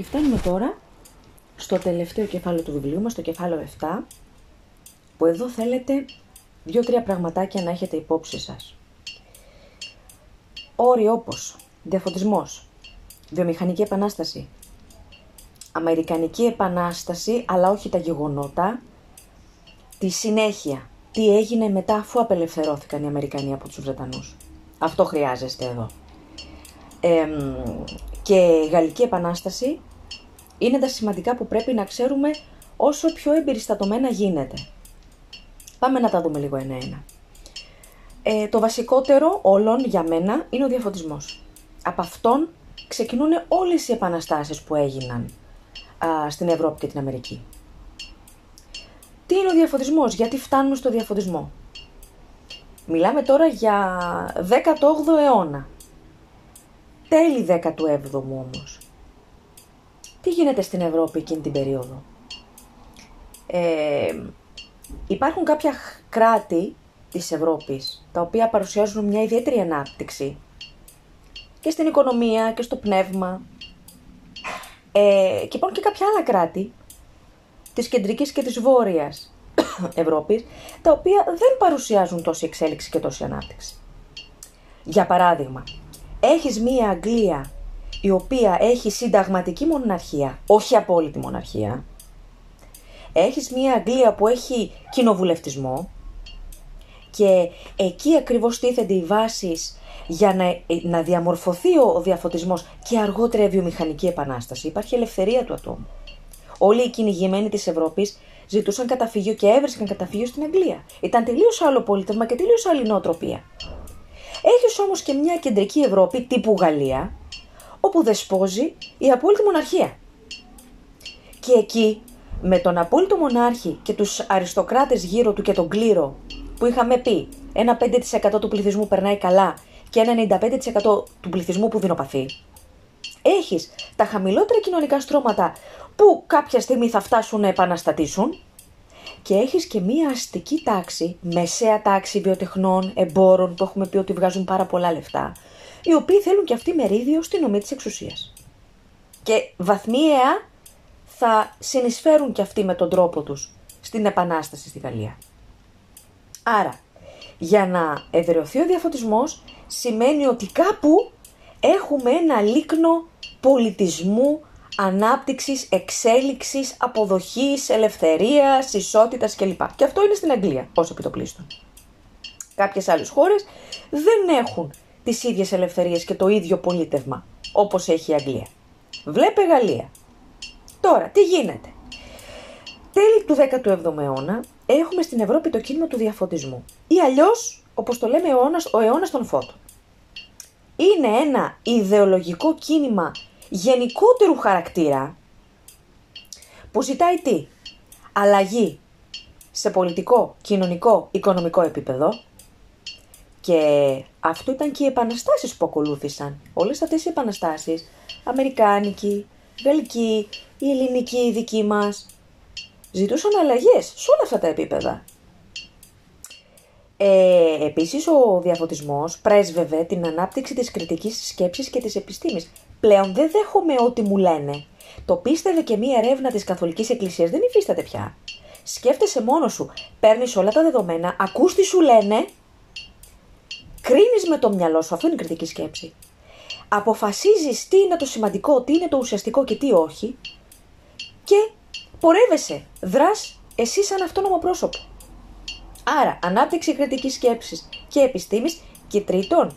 Και φτάνουμε τώρα στο τελευταίο κεφάλαιο του βιβλίου μας, το κεφάλαιο 7, που εδώ θέλετε δύο-τρία πραγματάκια να έχετε υπόψη σας. Όροι όπως διαφωτισμός, βιομηχανική επανάσταση, αμερικανική επανάσταση, αλλά όχι τα γεγονότα, τη συνέχεια, τι έγινε μετά αφού απελευθερώθηκαν οι Αμερικανοί από τους Βρετανούς. Αυτό χρειάζεστε εδώ. και η Γαλλική Επανάσταση είναι τα σημαντικά που πρέπει να ξέρουμε όσο πιο εμπεριστατωμένα γίνεται. Πάμε να τα δούμε λίγο ένα-ένα. Ε, το βασικότερο όλων για μένα είναι ο διαφωτισμός. Από αυτόν ξεκινούν όλες οι επαναστάσεις που έγιναν α, στην Ευρώπη και την Αμερική. Τι είναι ο διαφωτισμός, γιατί φτάνουμε στο διαφωτισμό; Μιλάμε τώρα για 18ο αιώνα. Τέλη 17ου όμως. Τι γίνεται στην Ευρώπη εκείνη την περίοδο; Ε, υπάρχουν κάποια κράτη της Ευρώπης τα οποία παρουσιάζουν μια ιδιαίτερη ανάπτυξη και στην οικονομία και στο πνεύμα ε, και υπάρχουν και κάποια άλλα κράτη της κεντρικής και της βόρειας Ευρώπης τα οποία δεν παρουσιάζουν τόση εξέλιξη και τόση ανάπτυξη. Για παράδειγμα, έχεις μία Αγγλία η οποία έχει συνταγματική μοναρχία, όχι απόλυτη μοναρχία. Έχεις μία Αγγλία που έχει κοινοβουλευτισμό και εκεί ακριβώς τίθενται οι βάσεις για να, να διαμορφωθεί ο διαφωτισμός και αργότερα η βιομηχανική επανάσταση. Υπάρχει ελευθερία του ατόμου. Όλοι οι κυνηγημένοι της Ευρώπης ζητούσαν καταφύγιο και έβρισκαν καταφύγιο στην Αγγλία. Ήταν τελείως άλλο πολίτευμα και τελείως άλλη νοοτροπία. Έχεις όμως και μια κεντρική Ευρώπη τύπου Γαλλία, όπου δεσπόζει η απόλυτη μοναρχία. Και εκεί, με τον απόλυτο μονάρχη και τους αριστοκράτες γύρω του και τον κλήρο, που είχαμε πει ένα 5% του πληθυσμού περνάει καλά και ένα 95% του πληθυσμού που δεινοπαθεί, έχεις τα χαμηλότερα κοινωνικά στρώματα που κάποια στιγμή θα φτάσουν να επαναστατήσουν και έχεις και μία αστική τάξη, μεσαία τάξη βιοτεχνών, εμπόρων που έχουμε πει ότι βγάζουν πάρα πολλά λεφτά, οι οποίοι θέλουν και αυτοί μερίδιο στην ομή της εξουσίας. Και βαθμιαία θα συνεισφέρουν και αυτοί με τον τρόπο τους στην επανάσταση στη Γαλλία. Άρα, για να εδραιωθεί ο διαφωτισμός σημαίνει ότι κάπου έχουμε ένα λίκνο πολιτισμού, ανάπτυξης, εξέλιξης, αποδοχής, ελευθερίας, ισότητας κλπ. Και αυτό είναι στην Αγγλία ως επιτοπλίστων. Κάποιες άλλες χώρες δεν έχουν τις ίδιες ελευθερίες και το ίδιο πολίτευμα όπως έχει η Αγγλία. Βλέπε Γαλλία. Τώρα, τι γίνεται; Τέλη του 17ου αιώνα έχουμε στην Ευρώπη το κίνημα του διαφωτισμού. Ή αλλιώς, όπως το λέμε, ο αιώνας, των φώτων. Είναι ένα ιδεολογικό κίνημα γενικότερου χαρακτήρα που ζητάει τι; Αλλαγή σε πολιτικό, κοινωνικό, οικονομικό επίπεδο, και αυτό ήταν και οι επαναστάσεις που ακολούθησαν. Όλες αυτές οι επαναστάσεις, αμερικάνικη, γαλλική, η ελληνική, η δική μας, ζητούσαν αλλαγές σε όλα αυτά τα επίπεδα. Ε, επίσης ο διαφωτισμός πρέσβευε την ανάπτυξη της κριτικής σκέψης και της επιστήμης. Πλέον δεν δέχομαι ό,τι μου λένε. Το πίστευε και μία έρευνα της Καθολικής Εκκλησίας δεν υφίσταται πια. Σκέφτεσαι μόνος σου, παίρνεις όλα τα δεδομένα, ακούς τι σου λένε κρίνεις με το μυαλό σου, αυτό είναι η κριτική σκέψη. Αποφασίζεις τι είναι το σημαντικό, τι είναι το ουσιαστικό και τι όχι και πορεύεσαι, δράς εσύ σαν αυτόνομο πρόσωπο. Άρα, ανάπτυξη κριτικής σκέψης και επιστήμης και τρίτον,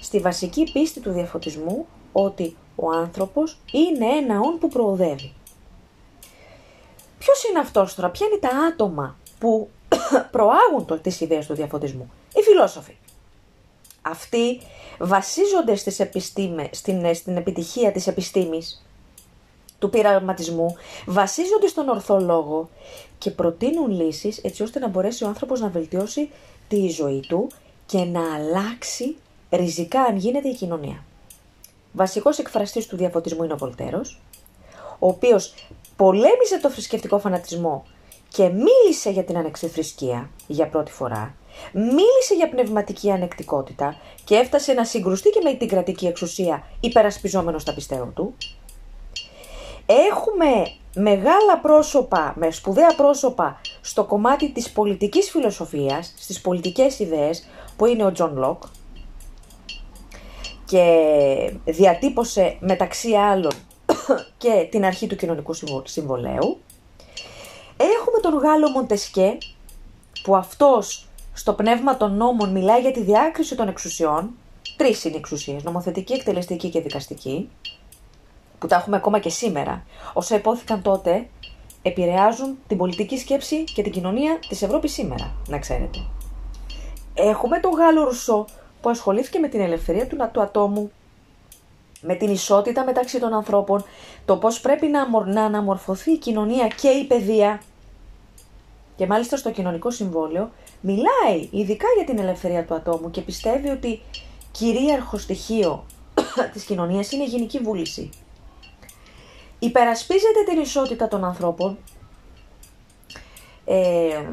στη βασική πίστη του διαφωτισμού ότι ο άνθρωπος είναι ένα όν που προοδεύει. Ποιος είναι αυτός τώρα, ποια είναι τα άτομα που προάγουν το, τις ιδέες του διαφωτισμού; Οι φιλόσοφοι. Αυτοί βασίζονται στις επιστήμε, στην, στην επιτυχία της επιστήμης, του πειραματισμού, βασίζονται στον ορθό λόγο και προτείνουν λύσεις έτσι ώστε να μπορέσει ο άνθρωπος να βελτιώσει τη ζωή του και να αλλάξει ριζικά αν γίνεται η κοινωνία. Βασικός εκφραστής του διαφωτισμού είναι ο Βολτέρος, ο οποίος πολέμησε το θρησκευτικό φανατισμό και μίλησε για την ανεξιθρησκεία για πρώτη φορά μίλησε για πνευματική ανεκτικότητα και έφτασε να συγκρουστεί και με την κρατική εξουσία υπερασπιζόμενος στα πιστεύω του. Έχουμε μεγάλα πρόσωπα, με σπουδαία πρόσωπα στο κομμάτι της πολιτικής φιλοσοφίας, στις πολιτικές ιδέες, που είναι ο Τζον Λοκ και διατύπωσε μεταξύ άλλων και την αρχή του κοινωνικού συμβολαίου. Έχουμε τον Γάλλο Μοντεσκιέ, που αυτός στο Πνεύμα των Νόμων μιλάει για τη διάκριση των εξουσιών. Τρεις είναι εξουσίες, νομοθετική, εκτελεστική και δικαστική, που τα έχουμε ακόμα και σήμερα. Όσα υπόθηκαν τότε επηρεάζουν την πολιτική σκέψη και την κοινωνία της Ευρώπης σήμερα, να ξέρετε. Έχουμε τον Γάλλο Ρουσό που ασχολήθηκε με την ελευθερία του, του ατόμου, με την ισότητα μεταξύ των ανθρώπων, το πώς πρέπει να, να αναμορφωθεί η κοινωνία και η παιδεία. Και μάλιστα στο κοινωνικό συμβόλαιο μιλάει ειδικά για την ελευθερία του ατόμου και πιστεύει ότι κυρίαρχο στοιχείο της κοινωνίας είναι η γενική βούληση. Υπερασπίζεται την ισότητα των ανθρώπων ε,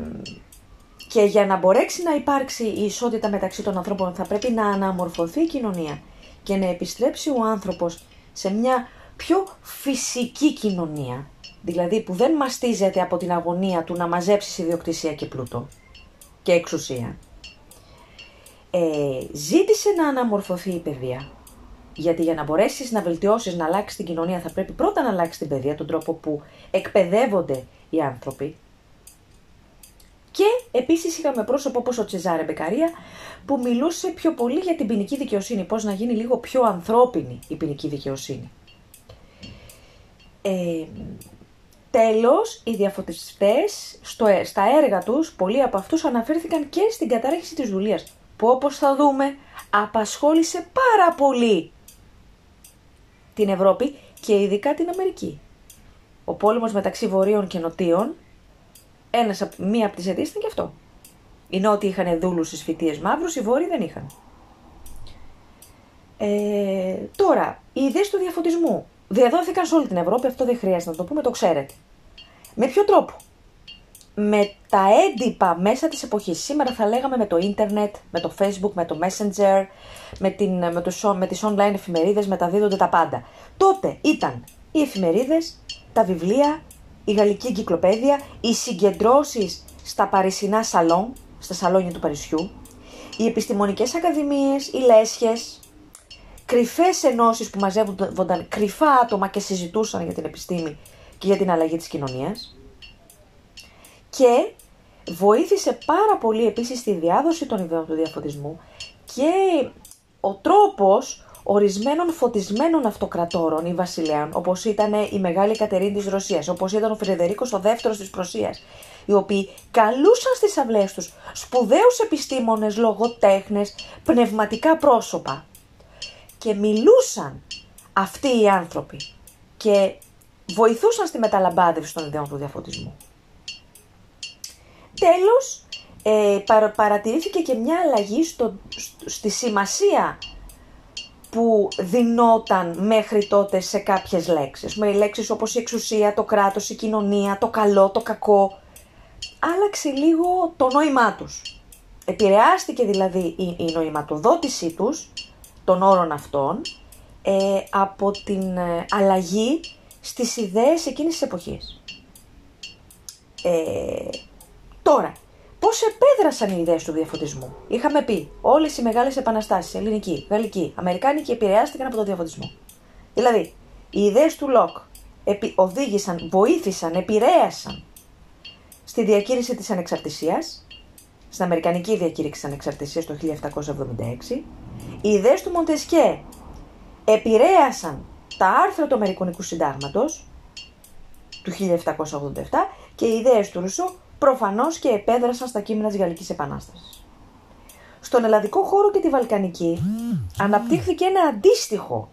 και για να μπορέσει να υπάρξει η ισότητα μεταξύ των ανθρώπων θα πρέπει να αναμορφωθεί η κοινωνία και να επιστρέψει ο άνθρωπος σε μια πιο φυσική κοινωνία. Δηλαδή που δεν μαστίζεται από την αγωνία του να μαζέψει ιδιοκτησία και πλούτο και εξουσία. Ε, ζήτησε να αναμορφωθεί η παιδεία. Γιατί για να μπορέσεις να βελτιώσεις, να αλλάξεις την κοινωνία θα πρέπει πρώτα να αλλάξεις την παιδεία, τον τρόπο που εκπαιδεύονται οι άνθρωποι και επίσης είχαμε πρόσωπο όπως ο Τσεζάρε Μπεκαρία που μιλούσε πιο πολύ για την ποινική δικαιοσύνη, πώς να γίνει λίγο πιο ανθρώπινη η ποινική δικαιοσύνη. Ε, τέλος, οι διαφωτιστές στο, ε, στα έργα τους, πολλοί από αυτούς αναφέρθηκαν και στην κατάργηση της δουλείας, που όπως θα δούμε απασχόλησε πάρα πολύ την Ευρώπη και ειδικά την Αμερική. Ο πόλεμος μεταξύ Βορείων και Νοτίων ένας, μία από τις αιτίες ήταν και αυτό. Οι νότιοι είχαν δούλους στις φοιτίες μαύρους, οι βόρειοι δεν είχαν. Ε, τώρα, οι ιδέες του διαφωτισμού διαδόθηκαν σε όλη την Ευρώπη, αυτό δεν χρειάζεται να το πούμε, το ξέρετε. Με ποιο τρόπο; Με τα έντυπα μέσα της εποχής. Σήμερα θα λέγαμε με το ίντερνετ, με το facebook, με το messenger, με, την, με, το, με τις online εφημερίδες μεταδίδονται τα πάντα. Τότε ήταν οι εφημερίδες, τα βιβλία, η Γαλλική Εγκυκλοπαίδεια, οι συγκεντρώσεις στα παρισινά σαλόν, στα σαλόνια του Παρισιού, οι επιστημονικές ακαδημίες, οι λέσχες, κρυφές ενώσεις που μαζεύονταν κρυφά άτομα και συζητούσαν για την επιστήμη και για την αλλαγή της κοινωνίας. Και βοήθησε πάρα πολύ επίσης στη διάδοση των ιδεών του διαφωτισμού και ο τρόπος ορισμένων φωτισμένων αυτοκρατόρων ή βασιλέων, όπως ήταν η Μεγάλη Κατερίνη της Ρωσίας, όπως ήταν ο Φρεδερίκο ο δεύτερος της Προσίας, οι οποίοι καλούσαν στις αυλές τους σπουδαίους επιστήμονες, λογοτέχνες, πνευματικά πρόσωπα και μιλούσαν αυτοί οι άνθρωποι και βοηθούσαν στη μεταλαμπάδευση των ιδεών του διαφωτισμού. Τέλος, ε, παρατηρήθηκε και μια αλλαγή στο, στη σημασία που δινόταν μέχρι τότε σε κάποιες λέξεις. Με λέξεις όπως η εξουσία, το κράτος, η κοινωνία, το καλό, το κακό. Άλλαξε λίγο το νόημά τους. Επηρεάστηκε δηλαδή η, η νοηματοδότησή τους των όρων αυτών ε, από την ε, αλλαγή στις ιδέες εκείνης της εποχής. Ε, τώρα, Πώς επέδρασαν οι ιδέες του διαφωτισμού; Είχαμε πει, όλες οι μεγάλες επαναστάσεις, ελληνική, γαλλική, αμερικάνικη, επηρεάστηκαν από τον διαφωτισμό. Δηλαδή, οι ιδέες του Λοκ οδήγησαν, βοήθησαν, επηρέασαν στη διακήρυξη της ανεξαρτησίας, στην Αμερικανική διακήρυξη της ανεξαρτησίας το 1776. Οι ιδέες του Μοντεσκέ επηρέασαν τα άρθρα του Αμερικανικού Συντάγματος του 1787 και οι ιδέες του Ρουσό προφανώς και επέδρασαν στα κείμενα της Γαλλικής Επανάστασης. Στον ελλαδικό χώρο και τη Βαλκανική αναπτύχθηκε ένα αντίστοιχο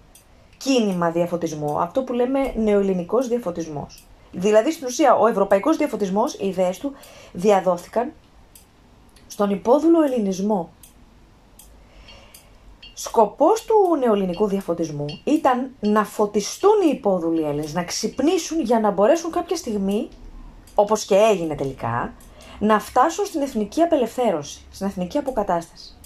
κίνημα διαφωτισμού, αυτό που λέμε νεοελληνικός διαφωτισμός. Δηλαδή στην ουσία ο ευρωπαϊκός διαφωτισμός, οι ιδέες του διαδόθηκαν στον υπόδουλο ελληνισμό. Σκοπός του νεοελληνικού διαφωτισμού ήταν να φωτιστούν οι υπόδουλοι Έλληνες, να ξυπνήσουν για να μπορέσουν κάποια στιγμή όπως και έγινε τελικά, να φτάσουν στην εθνική απελευθέρωση, στην εθνική αποκατάσταση.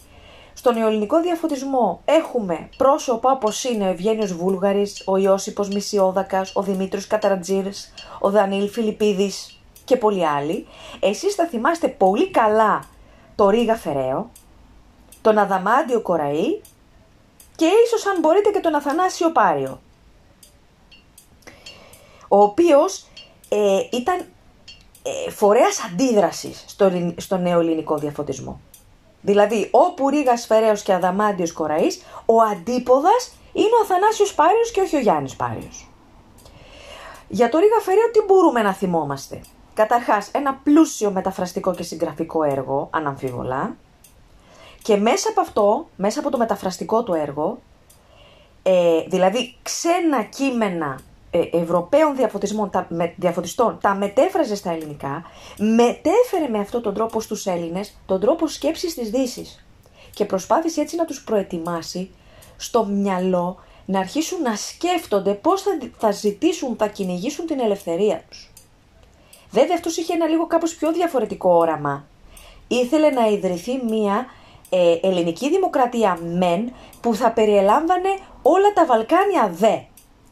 Στον νεοελληνικό διαφωτισμό έχουμε πρόσωπα όπως είναι ο Ευγένιος Βούλγαρης, ο Ιώσυπος Μισιόδακας, ο Δημήτρης Καταρατζήρης, ο Δανίλ Φιλιππίδης και πολλοί άλλοι. Εσείς θα θυμάστε πολύ καλά το Ρίγα Φεραίο, τον Αδαμάντιο Κοραή και ίσως αν μπορείτε και τον Αθανάσιο Πάριο, ο οποίος ε, ήταν ε, φορέας αντίδρασης στο, στο νεοελληνικό διαφωτισμό. Δηλαδή, όπου Ρίγα Φεραίος και Αδαμάντιος Κοραής, ο αντίποδας είναι ο Αθανάσιος Πάριος και όχι ο Γιάννης Πάριος. Για το Ρίγα Φεραίο τι μπορούμε να θυμόμαστε; Καταρχάς, ένα πλούσιο μεταφραστικό και συγγραφικό έργο, αναμφίβολα. Και μέσα από αυτό, μέσα από το μεταφραστικό του έργο, ε, δηλαδή ξένα κείμενα ε, Ευρωπαίων διαφωτισμών, τα, με, διαφωτιστών τα μετέφραζε στα ελληνικά, μετέφερε με αυτόν τον τρόπο στους Έλληνες τον τρόπο σκέψης της δύσης. και προσπάθησε έτσι να τους προετοιμάσει στο μυαλό να αρχίσουν να σκέφτονται πώς θα, θα ζητήσουν, θα κυνηγήσουν την ελευθερία τους. Βέβαια αυτός είχε ένα λίγο κάπως πιο διαφορετικό όραμα. Ήθελε να ιδρυθεί μία ε, ελληνική δημοκρατία μεν που θα περιελάμβανε όλα τα Βαλκάνια δε.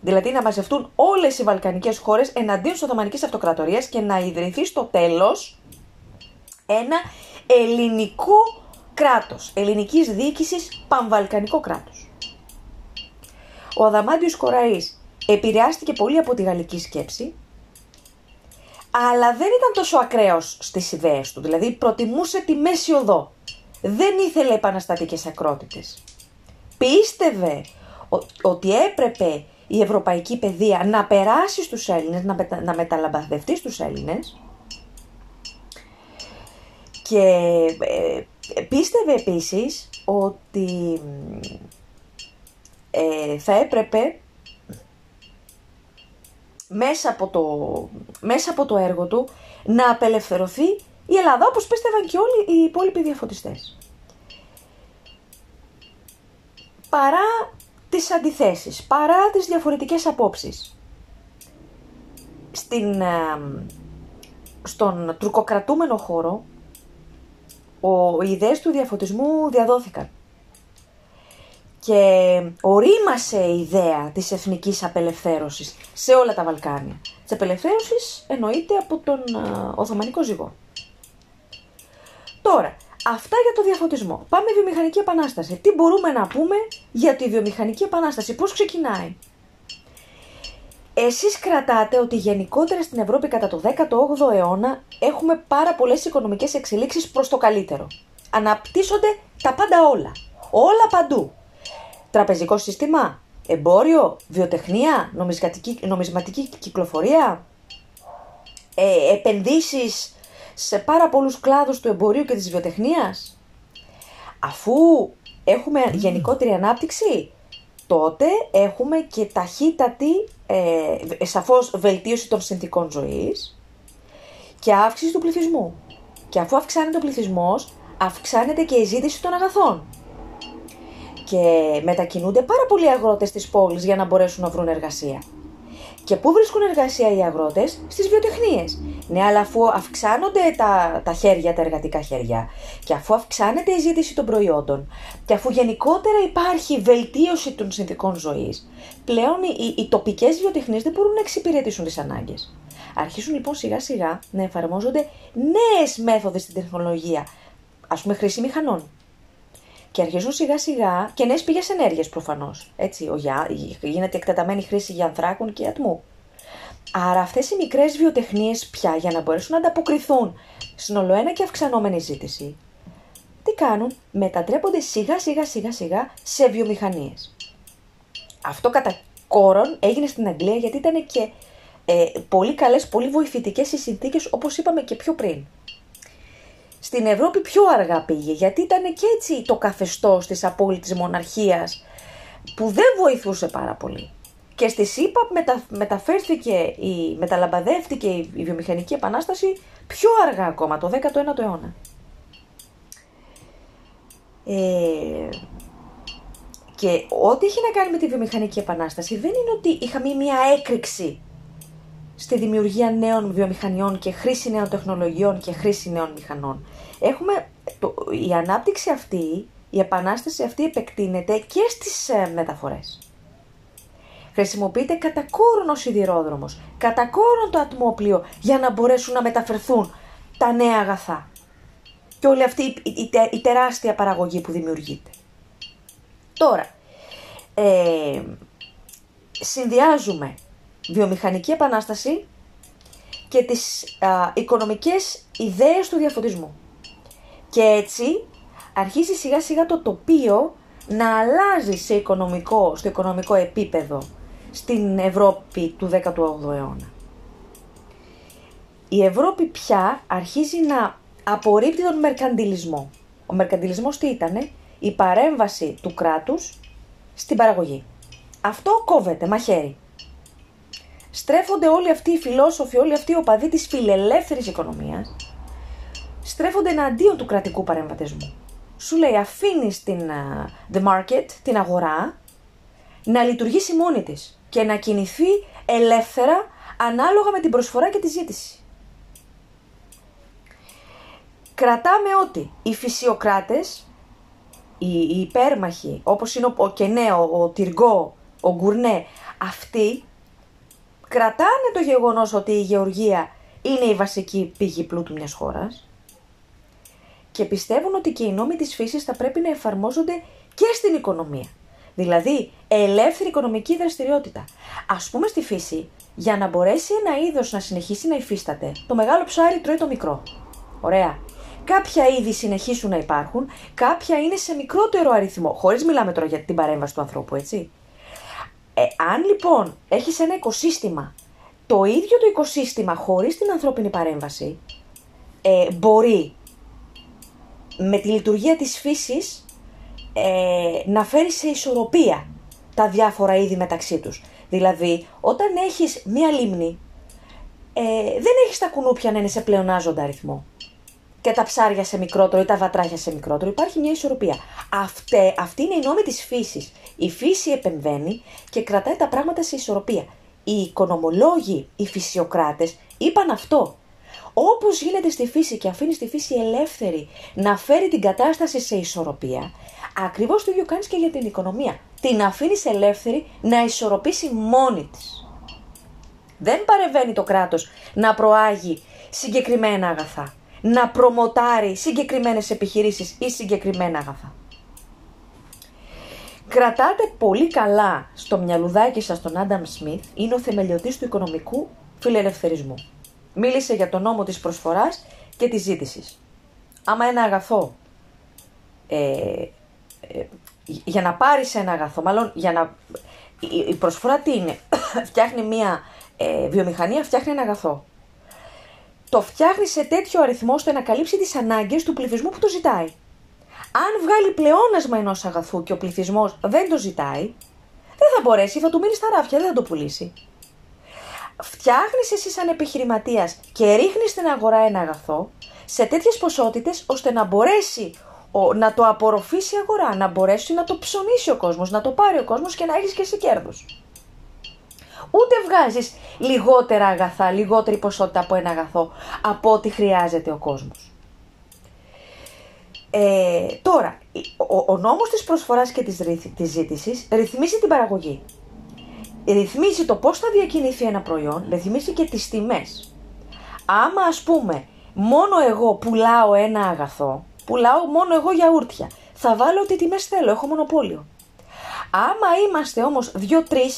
Δηλαδή να μαζευτούν όλες οι Βαλκανικές χώρες εναντίον της Οθωμανικής Αυτοκρατορίας και να ιδρυθεί στο τέλος ένα ελληνικό κράτος, ελληνικής διοίκησης, πανβαλκανικό κράτος. Ο Αδαμάντιος Κοραής επηρεάστηκε πολύ από τη γαλλική σκέψη, αλλά δεν ήταν τόσο ακραίος στις ιδέες του, δηλαδή προτιμούσε τη μέση οδό. Δεν ήθελε επαναστατικές ακρότητες. Πίστευε ότι έπρεπε η ευρωπαϊκή παιδεία να περάσει στους Έλληνες, να, μετα, να μεταλαμπαδευτεί στους Έλληνες και ε, πίστευε επίσης ότι ε, θα έπρεπε μέσα από, το, μέσα από το έργο του να απελευθερωθεί η Ελλάδα όπως πίστευαν και όλοι οι υπόλοιποι διαφωτιστές. Παρά τις αντιθέσεις, παρά τις διαφορετικές απόψεις. Στην, στον τουρκοκρατούμενο χώρο, ο, οι ιδέες του διαφωτισμού διαδόθηκαν. Και ορίμασε η ιδέα της εθνικής απελευθέρωσης σε όλα τα Βαλκάνια. Της απελευθέρωσης εννοείται από τον Οθωμανικό ζυγό. Τώρα, Αυτά για το διαφωτισμό. Πάμε βιομηχανική επανάσταση. Τι μπορούμε να πούμε για τη βιομηχανική επανάσταση, πώς ξεκινάει; Εσείς κρατάτε ότι γενικότερα στην Ευρώπη κατά το 18ο αιώνα έχουμε πάρα πολλές οικονομικές εξελίξεις προς το καλύτερο. Αναπτύσσονται τα πάντα όλα. Όλα παντού. Τραπεζικό σύστημα, εμπόριο, βιοτεχνία, νομισματική κυκλοφορία, ε, επενδύσεις σε πάρα πολλούς κλάδους του εμπορίου και της βιοτεχνίας; Αφού έχουμε γενικότερη ανάπτυξη, τότε έχουμε και ταχύτατη, ε, σαφώς βελτίωση των συνθήκων ζωής και αύξηση του πληθυσμού. Και αφού αυξάνεται ο πληθυσμός, αυξάνεται και η ζήτηση των αγαθών. Και μετακινούνται πάρα πολλοί αγρότες στις πόλεις για να μπορέσουν να βρουν εργασία. Και πού βρίσκουν εργασία οι αγρότες, στις βιοτεχνίες. Ναι, αλλά αφού αυξάνονται τα, τα χέρια, τα εργατικά χέρια, και αφού αυξάνεται η ζήτηση των προϊόντων, και αφού γενικότερα υπάρχει βελτίωση των συνθηκών ζωής, πλέον οι, οι τοπικές βιοτεχνίες δεν μπορούν να εξυπηρετήσουν τις ανάγκες. Αρχίζουν λοιπόν σιγά σιγά να εφαρμόζονται νέες μέθοδοι στην τεχνολογία, ας πούμε χρήση μηχανών, και αρχίζουν σιγά σιγά και νέες πηγές ενέργειας προφανώς. Έτσι, ο γιά, γίνεται εκτεταμένη χρήση για ανθράκων και ατμού. Άρα αυτές οι μικρές βιοτεχνίες πια για να μπορέσουν να ανταποκριθούν στην ολοένα και αυξανόμενη ζήτηση, τι κάνουν, μετατρέπονται σιγά σιγά σιγά σιγά σε βιομηχανίες. Αυτό κατά κόρον έγινε στην Αγγλία γιατί ήταν και ε, πολύ καλές, πολύ βοηθητικές οι συνθήκες όπως είπαμε και πιο πριν. Στην Ευρώπη πιο αργά πήγε, γιατί ήταν και έτσι το καθεστώς της απόλυτης μοναρχίας που δεν βοηθούσε πάρα πολύ. Και στη ΣΥΠΑ μετα, μεταφέρθηκε, η, μεταλαμπαδεύτηκε η, η βιομηχανική επανάσταση πιο αργά ακόμα, το 19ο αιώνα. Ε, και ό,τι έχει να κάνει με τη βιομηχανική επανάσταση δεν είναι ότι είχαμε μια έκρηξη στη δημιουργία νέων βιομηχανιών και χρήση νέων τεχνολογιών και χρήση νέων μηχανών. Έχουμε, το, η ανάπτυξη αυτή η επανάσταση αυτή επεκτείνεται και στις ε, μεταφορές. Χρησιμοποιείται κατά κόρον ο σιδηρόδρομος, κατά κόρον το ατμόπλιο για να μπορέσουν να μεταφερθούν τα νέα αγαθά. Και όλη αυτή η, τεράστια παραγωγή που δημιουργείται. Τώρα, ε, συνδυάζουμε βιομηχανική επανάσταση και τις α, οικονομικές ιδέες του διαφωτισμού. Και έτσι αρχίζει σιγά σιγά το τοπίο να αλλάζει σε οικονομικό, στο οικονομικό επίπεδο στην Ευρώπη του 18ου αιώνα. Η Ευρώπη πια αρχίζει να απορρίπτει τον μερκαντιλισμό. Ο μερκαντιλισμός τι ήτανε, η παρέμβαση του κράτους στην παραγωγή. Αυτό κόβεται, μαχαίρι. Στρέφονται όλοι αυτοί οι φιλόσοφοι, όλοι αυτοί οι οπαδοί της φιλελεύθερης οικονομίας, στρέφονται εναντίον του κρατικού παρεμβατισμού. Σου λέει αφήνεις την the market, την αγορά, να λειτουργήσει μόνη της και να κινηθεί ελεύθερα ανάλογα με την προσφορά και τη ζήτηση. Κρατάμε ότι οι φυσιοκράτες, οι, υπέρμαχοι, όπως είναι ο, Κενέο, ο Τυργό, ο Γκουρνέ, αυτοί κρατάνε το γεγονός ότι η γεωργία είναι η βασική πηγή πλούτου μιας χώρας και πιστεύουν ότι και οι νόμοι της φύσης θα πρέπει να εφαρμόζονται και στην οικονομία. Δηλαδή, ελεύθερη οικονομική δραστηριότητα. Α πούμε στη φύση, για να μπορέσει ένα είδος να συνεχίσει να υφίσταται, το μεγάλο ψάρι τρώει το μικρό. Ωραία. Κάποια είδη συνεχίσουν να υπάρχουν, κάποια είναι σε μικρότερο αριθμό. Χωρίς μιλάμε τώρα για την παρέμβαση του ανθρώπου, έτσι. Ε, αν λοιπόν έχεις ένα οικοσύστημα, το ίδιο το οικοσύστημα χωρίς την ανθρώπινη παρέμβαση, ε, μπορεί με τη λειτουργία της φύσης ε, να φέρεις σε ισορροπία τα διάφορα είδη μεταξύ τους. Δηλαδή, όταν έχεις μία λίμνη, ε, δεν έχεις τα κουνούπια να είναι σε πλεονάζοντα αριθμό και τα ψάρια σε μικρότερο ή τα βατράχια σε μικρότερο. Υπάρχει μια ισορροπία. Αυτέ, αυτή είναι η νόμη της φύσης. Η φύση επεμβαίνει και κρατάει τα πράγματα σε ισορροπία. Οι οικονομολόγοι, οι φυσιοκράτες είπαν αυτό. Όπως γίνεται στη φύση και αφήνει τη φύση ελεύθερη να φέρει την κατάσταση σε ισορροπία, Ακριβώς το ίδιο κάνεις και για την οικονομία. Την αφήνεις ελεύθερη να ισορροπήσει μόνη της. Δεν παρεβαίνει το κράτος να προάγει συγκεκριμένα αγαθά. Να προμοτάρει συγκεκριμένες επιχειρήσεις ή συγκεκριμένα αγαθά. Κρατάτε πολύ καλά στο μυαλουδάκι σας τον Άνταμ Σμιθ, είναι ο θεμελιωτής του οικονομικού φιλελευθερισμού. Μίλησε για τον νόμο της προσφοράς και της ζήτησης. Άμα ένα αγαθό ε, ε, για να πάρει ένα αγαθό, μάλλον για να. Η προσφορά τι είναι, φτιάχνει μια ε, βιομηχανία, φτιάχνει ένα αγαθό. Το φτιάχνει σε τέτοιο αριθμό ώστε να καλύψει τις ανάγκες του πληθυσμού που το ζητάει. Αν βγάλει πλεόνασμα ενός αγαθού και ο πληθυσμός δεν το ζητάει, δεν θα μπορέσει, θα του μείνει στα ράφια, δεν θα το πουλήσει. Φτιάχνεις εσύ σαν επιχειρηματίας και ρίχνεις στην αγορά ένα αγαθό σε τέτοιες ποσότητες ώστε να μπορέσει ο, να το απορροφήσει η αγορά, να μπορέσει να το ψωνίσει ο κόσμος, να το πάρει ο κόσμος και να έχεις και εσύ κέρδος. Ούτε βγάζεις λιγότερα αγαθά, λιγότερη ποσότητα από ένα αγαθό από ό,τι χρειάζεται ο κόσμος. Ε, τώρα, ο, ο νόμος της προσφοράς και της, της ζήτησης ρυθμίζει την παραγωγή. Ρυθμίζει το πώς θα διακινηθεί ένα προϊόν, ρυθμίζει και τις τιμές. Άμα ας πούμε μόνο εγώ πουλάω ένα αγαθό, Πουλάω μόνο εγώ γιαούρτια. Θα βάλω ό,τι τιμές θέλω, έχω μονοπόλιο. Άμα είμαστε όμως δύο-τρει,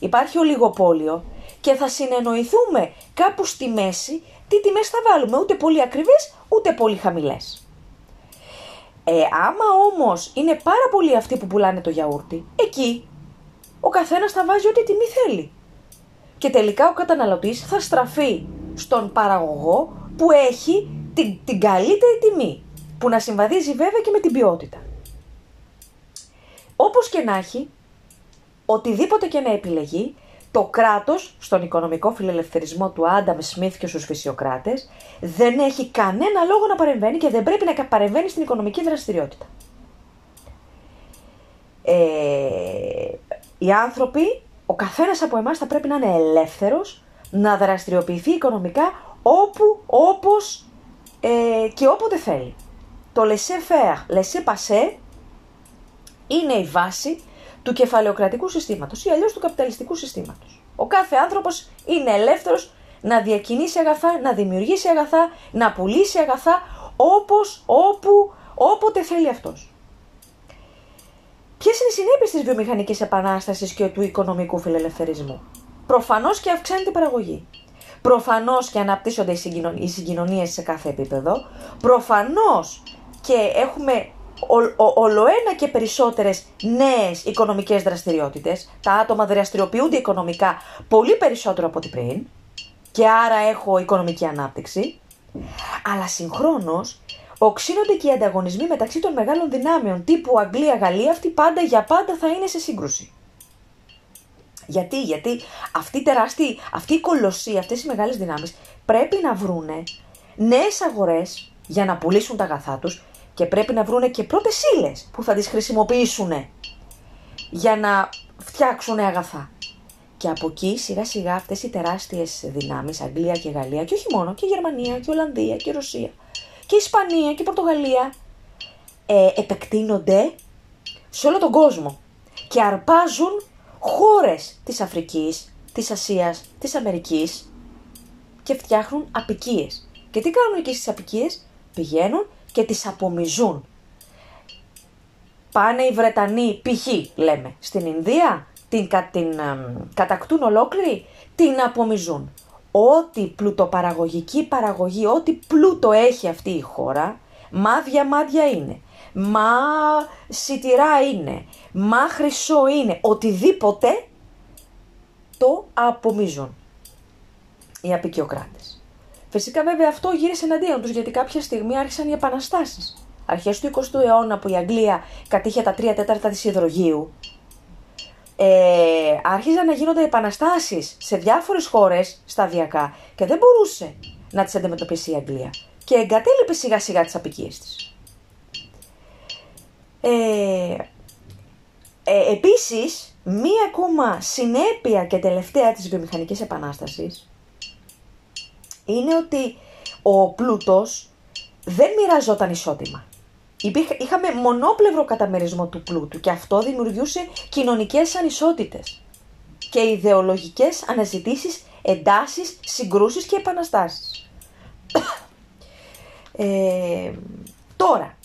υπάρχει ολιγοπόλιο και θα συνεννοηθούμε κάπου στη μέση τι τιμές θα βάλουμε, ούτε πολύ ακριβές, ούτε πολύ χαμηλές. Ε, άμα όμως είναι πάρα πολλοί αυτοί που πουλάνε το γιαούρτι, εκεί ο καθένας θα βάζει ό,τι τιμή θέλει. Και τελικά ο καταναλωτής θα στραφεί στον παραγωγό που έχει την, την καλύτερη τιμή που να συμβαδίζει βέβαια και με την ποιότητα. Όπως και να έχει, οτιδήποτε και να επιλεγεί, το κράτος, στον οικονομικό φιλελευθερισμό του Άνταμ Σμιθ και στους φυσιοκράτες, δεν έχει κανένα λόγο να παρεμβαίνει και δεν πρέπει να παρεμβαίνει στην οικονομική δραστηριότητα. Ε, οι άνθρωποι, ο καθένας από εμάς θα πρέπει να είναι ελεύθερος, να δραστηριοποιηθεί οικονομικά όπου, όπως ε, και όποτε θέλει. Το laisser faire, laisser passer είναι η βάση του κεφαλαιοκρατικού συστήματος ή αλλιώς του καπιταλιστικού συστήματος. Ο κάθε άνθρωπος είναι ελεύθερος να διακινήσει αγαθά, να δημιουργήσει αγαθά, να πουλήσει αγαθά όπως, όπου, όποτε θέλει αυτός. Ποιες είναι οι συνέπειες της βιομηχανικής επανάστασης και του οικονομικού φιλελευθερισμού; Προφανώς και αυξάνεται η παραγωγή. Προφανώς και αναπτύσσονται οι συγκοινωνίες σε κάθε επίπεδο. Προφανώς και έχουμε ολοένα και περισσότερες νέες οικονομικές δραστηριότητες. Τα άτομα δραστηριοποιούνται οικονομικά πολύ περισσότερο από ό,τι πριν και άρα έχω οικονομική ανάπτυξη. Αλλά συγχρόνως οξύνονται και οι ανταγωνισμοί μεταξύ των μεγάλων δυνάμεων τύπου Αγγλία-Γαλλία, αυτή πάντα για πάντα θα είναι σε σύγκρουση. Γιατί, γιατί αυτή η τεράστια, αυτή η κολοσσή, αυτές οι μεγάλες δυνάμεις πρέπει να βρούνε νέες αγορές για να πουλήσουν τα αγαθά τους και πρέπει να βρούνε και πρώτες ύλες που θα τις χρησιμοποιήσουν για να φτιάξουν αγαθά. Και από εκεί σιγά σιγά αυτές οι τεράστιες δυνάμεις, Αγγλία και Γαλλία και όχι μόνο, και Γερμανία και Ολλανδία και Ρωσία και Ισπανία και Πορτογαλία ε, επεκτείνονται σε όλο τον κόσμο και αρπάζουν χώρες της Αφρικής, της Ασίας, της Αμερικής και φτιάχνουν απικίες. Και τι κάνουν εκεί στις απικίες, πηγαίνουν και τις απομιζούν. Πάνε οι Βρετανοί, π.χ. λέμε, στην Ινδία, την, την κατακτούν ολόκληρη, την απομιζούν. Ό,τι πλουτοπαραγωγική παραγωγή, ό,τι πλούτο έχει αυτή η χώρα, μα διαμάντια είναι, μα σιτηρά είναι, μα χρυσό είναι, οτιδήποτε το απομίζουν οι απεικιοκράτες. Φυσικά βέβαια αυτό γύρισε εναντίον τους γιατί κάποια στιγμή άρχισαν οι επαναστάσεις. Αρχές του 20ου αιώνα που η Αγγλία κατήχε τα τρία τέταρτα της υδρογείου, ε, άρχιζαν να γίνονται επαναστάσεις σε διάφορες χώρες σταδιακά και δεν μπορούσε να τις αντιμετωπίσει η Αγγλία και εγκατέλειπε σιγά σιγά τις απικίες της. Ε, ε, επίσης, μία ακόμα συνέπεια και τελευταία της βιομηχανικής επανάστασης είναι ότι ο πλούτος δεν μοιραζόταν ισότιμα. είχαμε μονόπλευρο καταμερισμό του πλούτου και αυτό δημιουργούσε κοινωνικές ανισότητες και ιδεολογικές αναζητήσεις, εντάσεις, συγκρούσεις και επαναστάσεις. ε, τώρα,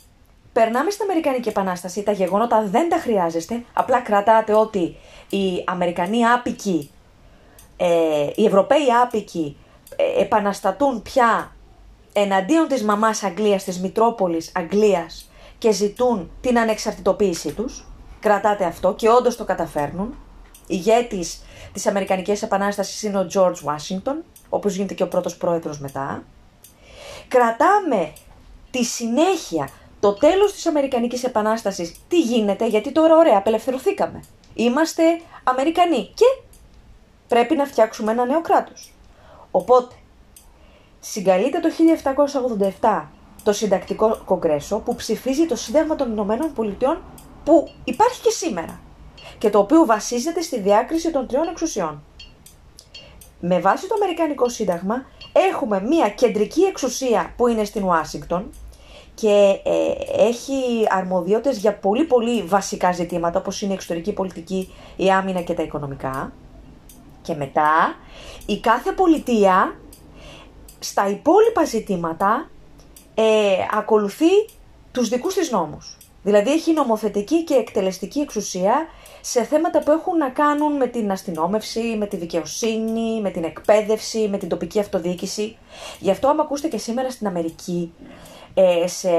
περνάμε στην Αμερικανική Επανάσταση, τα γεγονότα δεν τα χρειάζεστε, απλά κρατάτε ότι οι Αμερικανοί άπικοι, ε, οι Ευρωπαίοι άπικοι ε, επαναστατούν πια εναντίον της μαμάς Αγγλίας, της Μητρόπολης Αγγλίας και ζητούν την ανεξαρτητοποίησή τους. Κρατάτε αυτό και όντως το καταφέρνουν. Ηγέτης της Αμερικανικής Επανάστασης είναι ο George Washington, όπως γίνεται και ο πρώτος πρόεδρος μετά. Κρατάμε τη συνέχεια, το τέλος της Αμερικανικής Επανάστασης, τι γίνεται, γιατί τώρα ωραία, απελευθερωθήκαμε. Είμαστε Αμερικανοί και πρέπει να φτιάξουμε ένα νέο κράτος. Οπότε, συγκαλείται το 1787 το Συντακτικό Κογκρέσο που ψηφίζει το Σύνταγμα των Ηνωμένων Πολιτειών που υπάρχει και σήμερα και το οποίο βασίζεται στη διάκριση των τριών εξουσιών. Με βάση το Αμερικανικό Σύνταγμα έχουμε μία κεντρική εξουσία που είναι στην Ουάσιγκτον και ε, έχει αρμοδιότητες για πολύ πολύ βασικά ζητήματα όπως είναι η εξωτερική πολιτική, η άμυνα και τα οικονομικά. Και μετά η κάθε πολιτεία στα υπόλοιπα ζητήματα ε, ακολουθεί τους δικούς της νόμους. Δηλαδή έχει νομοθετική και εκτελεστική εξουσία σε θέματα που έχουν να κάνουν με την αστυνόμευση, με τη δικαιοσύνη, με την εκπαίδευση, με την τοπική αυτοδιοίκηση. Γι' αυτό άμα ακούσετε και σήμερα στην Αμερική, ε, σε,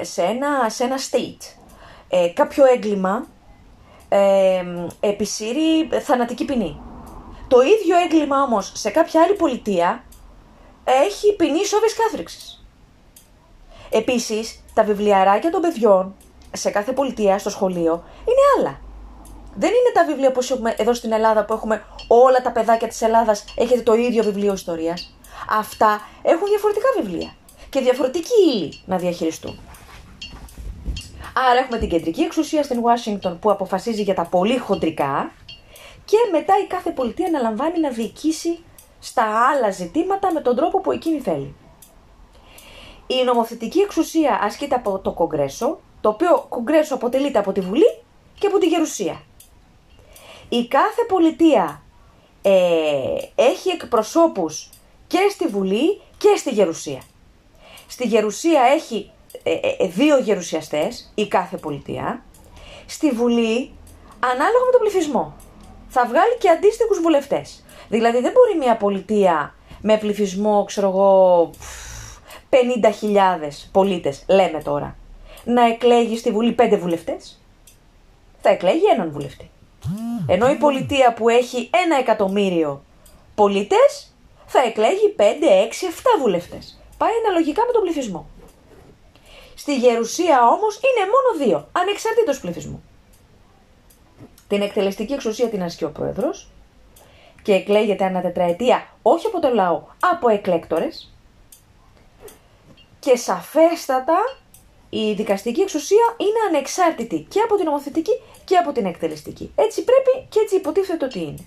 σε, ένα, σε ένα state, ε, κάποιο έγκλημα ε, επισύρει θανατική ποινή. Το ίδιο έγκλημα όμως σε κάποια άλλη πολιτεία έχει ποινή σόβες κάθριξης. Επίσης, τα βιβλιαράκια των παιδιών σε κάθε πολιτεία, στο σχολείο, είναι άλλα. Δεν είναι τα βιβλία που έχουμε εδώ στην Ελλάδα που έχουμε όλα τα παιδάκια της Ελλάδας έχετε το ίδιο βιβλίο ιστορίας. Αυτά έχουν διαφορετικά βιβλία και διαφορετική ύλη να διαχειριστούν. Άρα έχουμε την κεντρική εξουσία στην Ουάσιγκτον που αποφασίζει για τα πολύ χοντρικά και μετά η κάθε πολιτεία αναλαμβάνει να διοικήσει στα άλλα ζητήματα με τον τρόπο που εκείνη θέλει. Η νομοθετική εξουσία ασκείται από το Κογκρέσο, το οποίο Κογκρέσο αποτελείται από τη Βουλή και από τη γερουσία. Η κάθε πολιτεία ε, έχει εκπροσώπους και στη Βουλή και στη Γερουσία. Στη Γερουσία έχει ε, ε, δύο γερουσιαστές, η κάθε πολιτεία. Στη Βουλή, ανάλογα με τον πληθυσμό, θα βγάλει και αντίστοιχους βουλευτές. Δηλαδή δεν μπορεί μια πολιτεία με πληθυσμό, ξέρω εγώ, 50.000 πολίτες, λέμε τώρα, να εκλέγει στη Βουλή πέντε βουλευτές. Θα εκλέγει έναν βουλευτή. Ενώ η πολιτεία που έχει ένα εκατομμύριο πολίτες θα εκλέγει 5, 6, 7 βουλευτές. Πάει αναλογικά με τον πληθυσμό. Στη Γερουσία όμως είναι μόνο δύο, ανεξαρτήτως πληθυσμού. Την εκτελεστική εξουσία την ασκεί ο πρόεδρος και εκλέγεται ανά τετραετία όχι από το λαό, από εκλέκτορες. Και σαφέστατα η δικαστική εξουσία είναι ανεξάρτητη και από την νομοθετική και από την εκτελεστική. Έτσι πρέπει και έτσι υποτίθεται ότι είναι.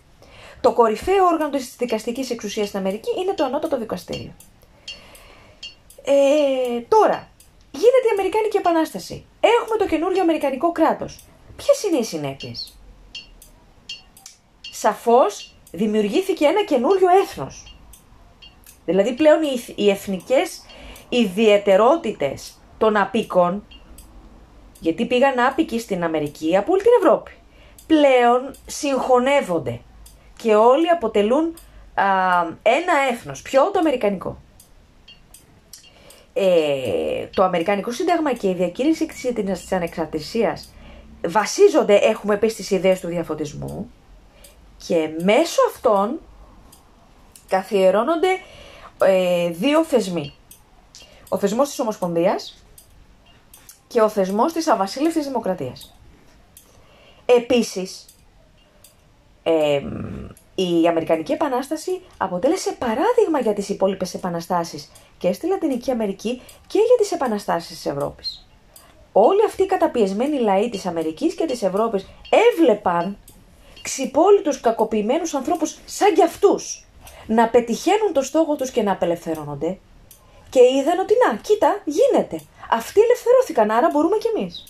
Το κορυφαίο όργανο της δικαστικής εξουσίας στην Αμερική είναι το ανώτατο δικαστήριο. Ε, τώρα, γίνεται η Αμερικάνικη Επανάσταση. Έχουμε το καινούριο Αμερικανικό κράτος. Ποιες είναι οι συνέπειες; Σαφώς δημιουργήθηκε ένα καινούριο έθνος. Δηλαδή πλέον οι εθνικές ιδιαιτερότητες των απίκων, γιατί πήγαν άπικοι στην Αμερική από όλη την Ευρώπη, πλέον συγχωνεύονται και όλοι αποτελούν ένα έθνος, πιο το αμερικανικό. Ε, το Αμερικανικό Σύνταγμα και η διακήρυξη της ανεξαρτησίας βασίζονται, έχουμε πει, στις ιδέες του διαφωτισμού και μέσω αυτών καθιερώνονται ε, δύο θεσμοί. Ο θεσμός της Ομοσπονδίας και ο θεσμός της αβασίλευτης δημοκρατίας. Επίσης, η Αμερικανική Επανάσταση αποτέλεσε παράδειγμα για τις υπόλοιπες επαναστάσεις και στη Λατινική Αμερική και για τις επαναστάσεις της Ευρώπης. Όλοι αυτοί οι καταπιεσμένοι λαοί της Αμερικής και της Ευρώπης έβλεπαν ξυπόλυτους κακοποιημένους ανθρώπους σαν κι αυτούς να πετυχαίνουν το στόχο τους και να απελευθερώνονται και είδαν ότι να, κοίτα, γίνεται. Αυτοί ελευθερώθηκαν, άρα μπορούμε κι εμείς.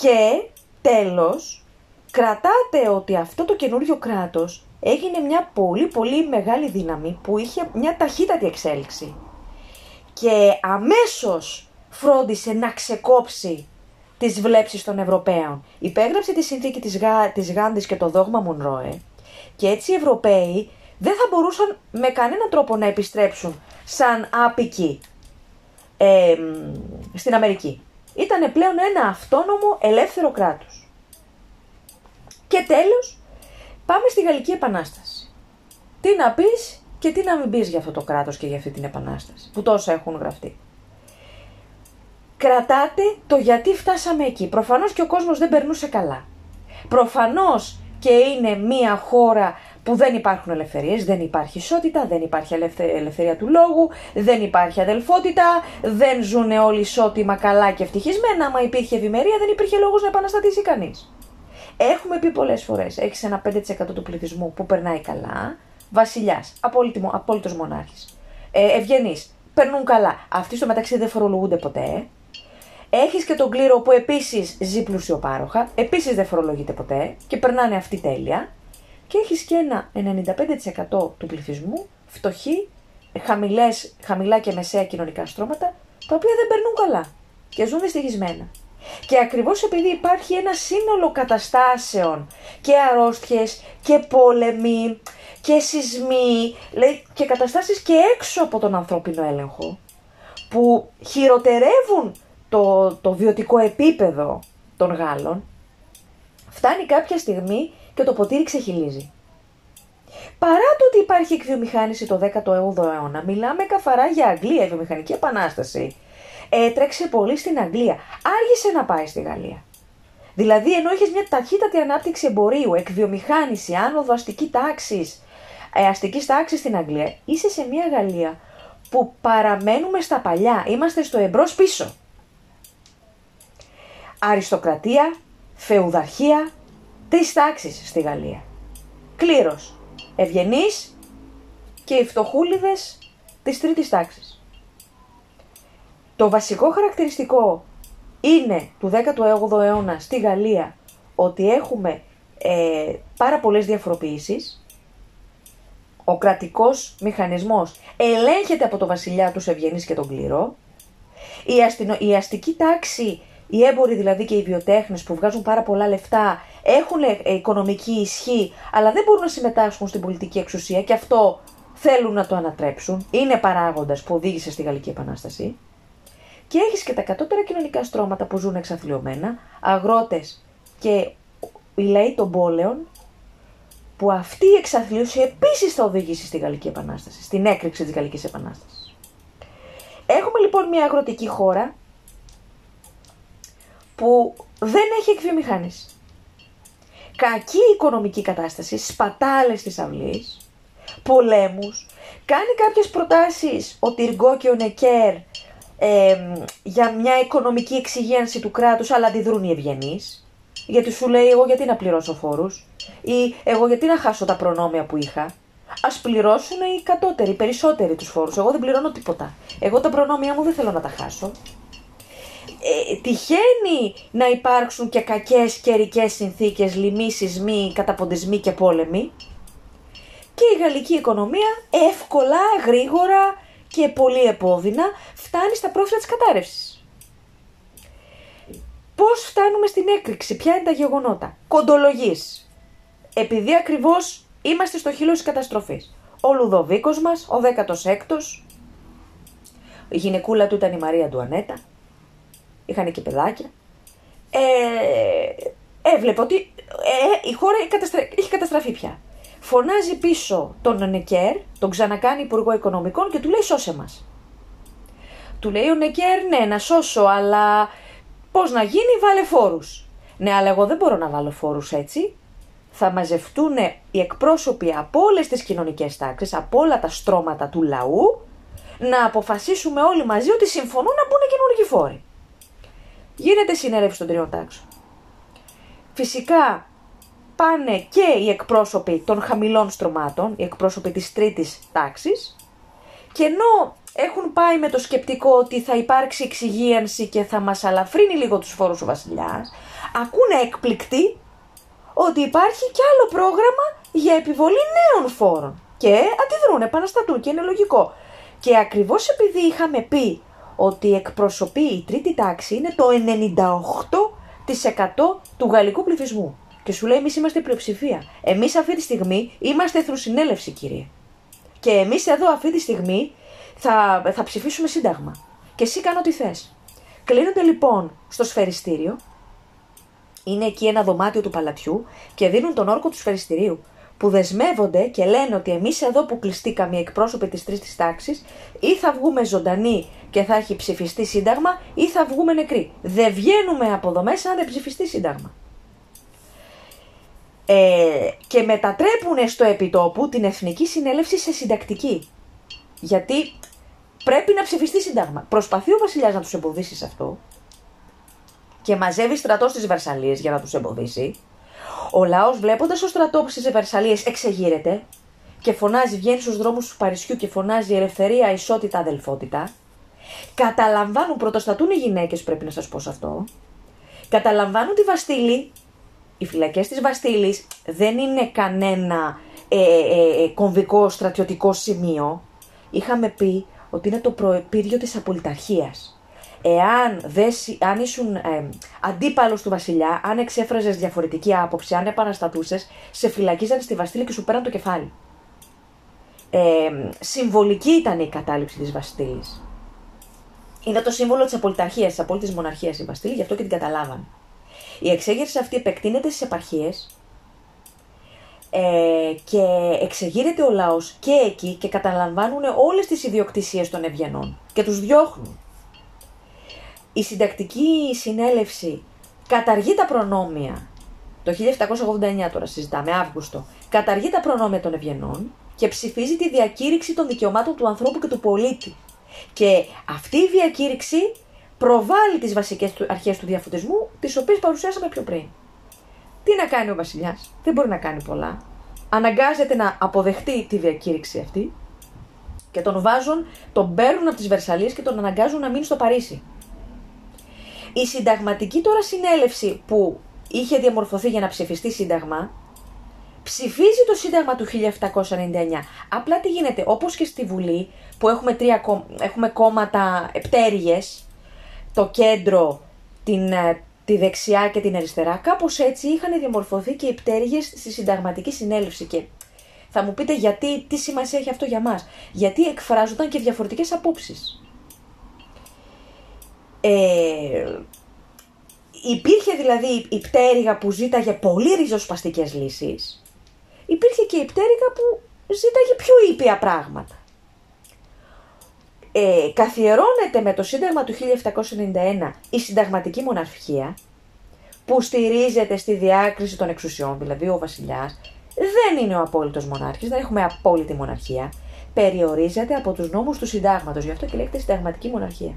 Και τέλος, κρατάτε ότι αυτό το καινούριο κράτος έγινε μια πολύ πολύ μεγάλη δύναμη που είχε μια ταχύτατη εξέλιξη και αμέσως φρόντισε να ξεκόψει τις βλέψεις των Ευρωπαίων. Υπέγραψε τη συνθήκη της, Γα... της Γάντης και το δόγμα Μονρόε και έτσι οι Ευρωπαίοι δεν θα μπορούσαν με κανέναν τρόπο να επιστρέψουν σαν άπικοι στην Αμερική. Ήταν πλέον ένα αυτόνομο ελεύθερο κράτος. Και τέλος, πάμε στη Γαλλική Επανάσταση. Τι να πεις και τι να μην πεις για αυτό το κράτος και για αυτή την Επανάσταση, που τόσα έχουν γραφτεί. Κρατάτε το γιατί φτάσαμε εκεί. Προφανώς και ο κόσμος δεν περνούσε καλά. Προφανώς και είναι μια χώρα που δεν υπάρχουν ελευθερίες, δεν υπάρχει ισότητα, δεν υπάρχει ελευθερία του λόγου, δεν υπάρχει αδελφότητα, δεν ζουν όλοι ισότιμα καλά και ευτυχισμένα. Άμα υπήρχε ευημερία, δεν υπήρχε λόγος να επαναστατήσει κανείς. Έχουμε πει πολλές φορές: έχεις ένα 5% του πληθυσμού που περνάει καλά, βασιλιάς, απόλυτος μονάρχης. Ε, Ευγενεί, περνούν καλά. Αυτοί στο μεταξύ δεν φορολογούνται ποτέ. Έχεις και τον κλήρο που επίσης ζει πλουσιοπάροχα, επίσης δεν φορολογείται ποτέ και περνάνε αυτή τέλεια και έχεις και ένα 95% του πληθυσμού φτωχοί, χαμηλές, χαμηλά και μεσαία κοινωνικά στρώματα, τα οποία δεν περνούν καλά και ζουν δυστυχισμένα. Και ακριβώς επειδή υπάρχει ένα σύνολο καταστάσεων και αρρώστιες και πόλεμοι και σεισμοί και καταστάσεις και έξω από τον ανθρώπινο έλεγχο που χειροτερεύουν το, το βιωτικό επίπεδο των Γάλλων, φτάνει κάποια στιγμή και το ποτήρι ξεχυλίζει. Παρά το ότι υπάρχει εκβιομηχάνηση το 18ο αιώνα, μιλάμε καθαρά για Αγγλία, η βιομηχανική επανάσταση. Έτρεξε πολύ στην Αγγλία. Άργησε να πάει στη Γαλλία. Δηλαδή, ενώ έχει μια ταχύτατη ανάπτυξη εμπορίου, εκβιομηχάνηση, άνοδο αστικής τάξης, ε, αστικής τάξης στην Αγγλία, είσαι σε μια Γαλλία που παραμένουμε στα παλιά. Είμαστε στο εμπρός πίσω. Αριστοκρατία, φεουδαρχία, τρεις τάξεις στη Γαλλία. Κλήρος, ευγενείς και οι φτωχούλιδες της τρίτης τάξης. Το βασικό χαρακτηριστικό είναι του 18ου αιώνα στη Γαλλία ότι έχουμε ε, πάρα πολλές διαφοροποιήσεις. Ο κρατικός μηχανισμός ελέγχεται από το βασιλιά τους Ευγενής και τον κληρό. Η, αστυνο... η αστική τάξη, οι έμποροι δηλαδή και οι βιοτέχνες που βγάζουν πάρα πολλά λεφτά έχουν ε, οικονομική ισχύ αλλά δεν μπορούν να συμμετάσχουν στην πολιτική εξουσία και αυτό θέλουν να το ανατρέψουν. Είναι παράγοντας που οδήγησε στη Γαλλική Επανάσταση. Και έχεις και τα κατώτερα κοινωνικά στρώματα που ζουν εξαθλειωμένα, αγρότες και οι λαοί των πόλεων, που αυτή η εξαθλίωση επίσης θα οδηγήσει στη Γαλλική Επανάσταση, στην έκρηξη της Γαλλικής Επανάστασης. Έχουμε λοιπόν μια αγροτική χώρα που δεν έχει εκβιομηχάνηση. Κακή οικονομική κατάσταση, σπατάλες στις αυλής, πολέμους, κάνει κάποιες προτάσεις ο Τυργό και ο Νεκέρ για μια οικονομική εξυγίανση του κράτους, αλλά αντιδρούν οι ευγενείς. Γιατί σου λέει εγώ γιατί να πληρώσω φόρους ή εγώ γιατί να χάσω τα προνόμια που είχα. Α πληρώσουν οι κατώτεροι, οι περισσότεροι τους φόρους. Εγώ δεν πληρώνω τίποτα. Εγώ τα προνόμια μου δεν θέλω να τα χάσω. Ε, τυχαίνει να υπάρξουν και κακές καιρικέ συνθήκες, λοιμοί, σεισμοί, καταποντισμοί και πόλεμοι. Και η γαλλική οικονομία εύκολα, γρήγορα και πολύ επώδυνα φτάνει στα πρόφυλλα της κατάρρευσης. Πώς φτάνουμε στην έκρηξη, ποια είναι τα γεγονότα; Κοντολογής. Επειδή ακριβώς είμαστε στο χείλος της καταστροφής. Ο Λουδοβίκος μας, ο 16ος, η γυναικούλα του ήταν η Μαρία Αντουανέτα, είχαν και παιδάκια. Ε, έβλεπε ότι ε, η χώρα έχει καταστραφεί πια φωνάζει πίσω τον Νεκέρ, τον ξανακάνει υπουργό οικονομικών και του λέει σώσε μας. Του λέει ο Νεκέρ ναι να σώσω αλλά πώς να γίνει βάλε φόρους. Ναι αλλά εγώ δεν μπορώ να βάλω φόρους έτσι. Θα μαζευτούν οι εκπρόσωποι από όλες τις κοινωνικές τάξεις, από όλα τα στρώματα του λαού, να αποφασίσουμε όλοι μαζί ότι συμφωνούν να μπουν καινούργιοι φόροι. Γίνεται συνέρευση των τριών τάξεων. Φυσικά πάνε και οι εκπρόσωποι των χαμηλών στρωμάτων, οι εκπρόσωποι της τρίτης τάξης, και ενώ έχουν πάει με το σκεπτικό ότι θα υπάρξει εξυγίανση και θα μας αλαφρύνει λίγο τους φόρους ο βασιλιάς, ακούνε εκπληκτοί ότι υπάρχει κι άλλο πρόγραμμα για επιβολή νέων φόρων. Και αντιδρούν, επαναστατούν και είναι λογικό. Και ακριβώς επειδή είχαμε πει ότι εκπροσωπεί η τρίτη τάξη είναι το 98% του γαλλικού πληθυσμού. Και σου λέει: Εμείς είμαστε πλειοψηφία. Εμείς αυτή τη στιγμή είμαστε εθνοσυνέλευση, κύριε. Και εμείς εδώ αυτή τη στιγμή θα, θα ψηφίσουμε σύνταγμα. Και εσύ κάνω τι θες. Κλείνονται λοιπόν στο σφαιριστήριο. Είναι εκεί ένα δωμάτιο του παλατιού και δίνουν τον όρκο του σφαιριστηρίου. Που δεσμεύονται και λένε ότι εμείς εδώ που κλειστήκαμε οι εκπρόσωποι της τρίτης τάξης, ή θα βγούμε ζωντανοί και θα έχει ψηφιστεί σύνταγμα, ή θα βγούμε νεκροί. Δεν βγαίνουμε από εδώ μέσα αν δεν ψηφιστεί σύνταγμα ε, και μετατρέπουν στο επιτόπου την Εθνική Συνέλευση σε συντακτική. Γιατί πρέπει να ψηφιστεί σύνταγμα. Προσπαθεί ο βασιλιάς να τους εμποδίσει σε αυτό και μαζεύει στρατό στις Βερσαλίες για να τους εμποδίσει. Ο λαός, βλέποντας το στρατό στις Βερσαλίε εξεγείρεται και φωνάζει, βγαίνει στους δρόμους του Παρισιού και φωνάζει ελευθερία, ισότητα, αδελφότητα. Καταλαμβάνουν, πρωτοστατούν οι γυναίκες, πρέπει να σας πω σε αυτό. Καταλαμβάνουν τη Βαστήλη οι φυλακές της Βαστήλης δεν είναι κανένα ε, ε, ε, κομβικό στρατιωτικό σημείο. Είχαμε πει ότι είναι το προεπίριο της απολυταρχίας. Εάν δες, αν ήσουν ε, αντίπαλος του βασιλιά, αν εξέφραζες διαφορετική άποψη, αν επαναστατούσες, σε φυλακίζανε στη Βαστήλη και σου πέραν το κεφάλι. Ε, συμβολική ήταν η κατάληψη της Βαστήλης. Είναι το σύμβολο της απολυταρχίας, της απόλυτης μοναρχίας η Βαστήλη, γι' αυτό και την καταλάβανε. Η εξέγερση αυτή επεκτείνεται στις επαρχίες ε, και εξεγείρεται ο λαός και εκεί και καταλαμβάνουν όλες τις ιδιοκτησίες των ευγενών και τους διώχνουν. Η συντακτική συνέλευση καταργεί τα προνόμια, το 1789 τώρα συζητάμε, Αύγουστο, καταργεί τα προνόμια των ευγενών και ψηφίζει τη διακήρυξη των δικαιωμάτων του ανθρώπου και του πολίτη. Και αυτή η διακήρυξη προβάλλει τις βασικές αρχές του διαφωτισμού, τις οποίες παρουσιάσαμε πιο πριν. Τι να κάνει ο Βασιλιάς, δεν μπορεί να κάνει πολλά. Αναγκάζεται να αποδεχτεί τη διακήρυξη αυτή και τον βάζουν, τον παίρνουν από τις Βερσαλίες και τον αναγκάζουν να μείνει στο Παρίσι. Η συνταγματική τώρα συνέλευση που είχε διαμορφωθεί για να ψηφιστεί σύνταγμα, ψηφίζει το σύνταγμα του 1799. Απλά τι γίνεται, όπως και στη Βουλή που έχουμε, τρία, έχουμε κόμματα πτέρυγες, το κέντρο, την, ε, τη δεξιά και την αριστερά, κάπως έτσι είχαν διαμορφωθεί και οι πτέρυγες στη συνταγματική συνέλευση και θα μου πείτε γιατί, τι σημασία έχει αυτό για μας; Γιατί εκφράζονταν και διαφορετικές απόψεις. Ε, υπήρχε δηλαδή η πτέρυγα που ζήταγε πολύ ριζοσπαστικές λύσεις. Υπήρχε και η πτέρυγα που ζήταγε πιο ήπια πράγματα. Ε, καθιερώνεται με το Σύνταγμα του 1791 η συνταγματική μοναρχία που στηρίζεται στη διάκριση των εξουσιών, δηλαδή ο βασιλιάς δεν είναι ο απόλυτος μονάρχης, δεν έχουμε απόλυτη μοναρχία. Περιορίζεται από τους νόμους του συντάγματος, γι' αυτό και λέγεται συνταγματική μοναρχία.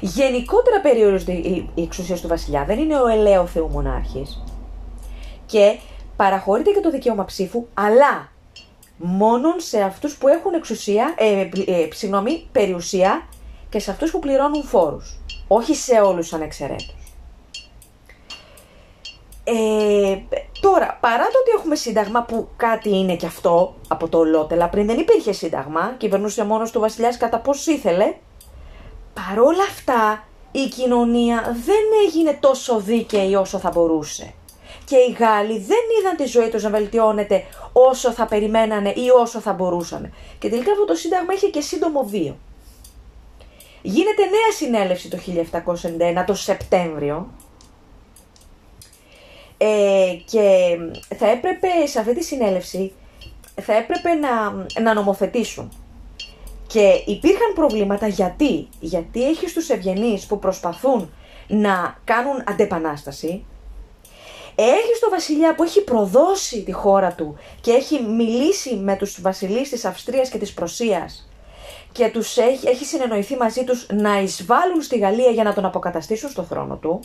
Γενικότερα περιορίζονται οι εξουσίες του βασιλιά, δεν είναι ο ελαίο θεού μονάρχης. Και παραχωρείται και το δικαίωμα ψήφου, αλλά μόνον σε αυτούς που έχουν εξουσία, ε, ε, συγγνώμη, περιουσία και σε αυτούς που πληρώνουν φόρους. Όχι σε όλους ανεξαιρέτως. Ε, τώρα, παρά το ότι έχουμε σύνταγμα που κάτι είναι και αυτό από το Λότελα, πριν δεν υπήρχε σύνταγμα, κυβερνούσε μόνος του βασιλιάς κατά πώς ήθελε, παρόλα αυτά η κοινωνία δεν έγινε τόσο δίκαιη όσο θα μπορούσε. Και οι Γάλλοι δεν είδαν τη ζωή τους να βελτιώνεται όσο θα περιμένανε ή όσο θα μπορούσαν. Και τελικά αυτό το σύνταγμα είχε και σύντομο βίο. Γίνεται νέα συνέλευση το 1791, το Σεπτέμβριο, ε, και θα έπρεπε σε αυτή τη συνέλευση θα έπρεπε να, να νομοθετήσουν. Και υπήρχαν προβλήματα γιατί, γιατί έχει τους ευγενείς που προσπαθούν να κάνουν αντεπανάσταση, έχει το βασιλιά που έχει προδώσει τη χώρα του και έχει μιλήσει με τους βασιλείς της Αυστρίας και της Προσίας και τους έχει, έχει συνεννοηθεί μαζί τους να εισβάλλουν στη Γαλλία για να τον αποκαταστήσουν στο θρόνο του,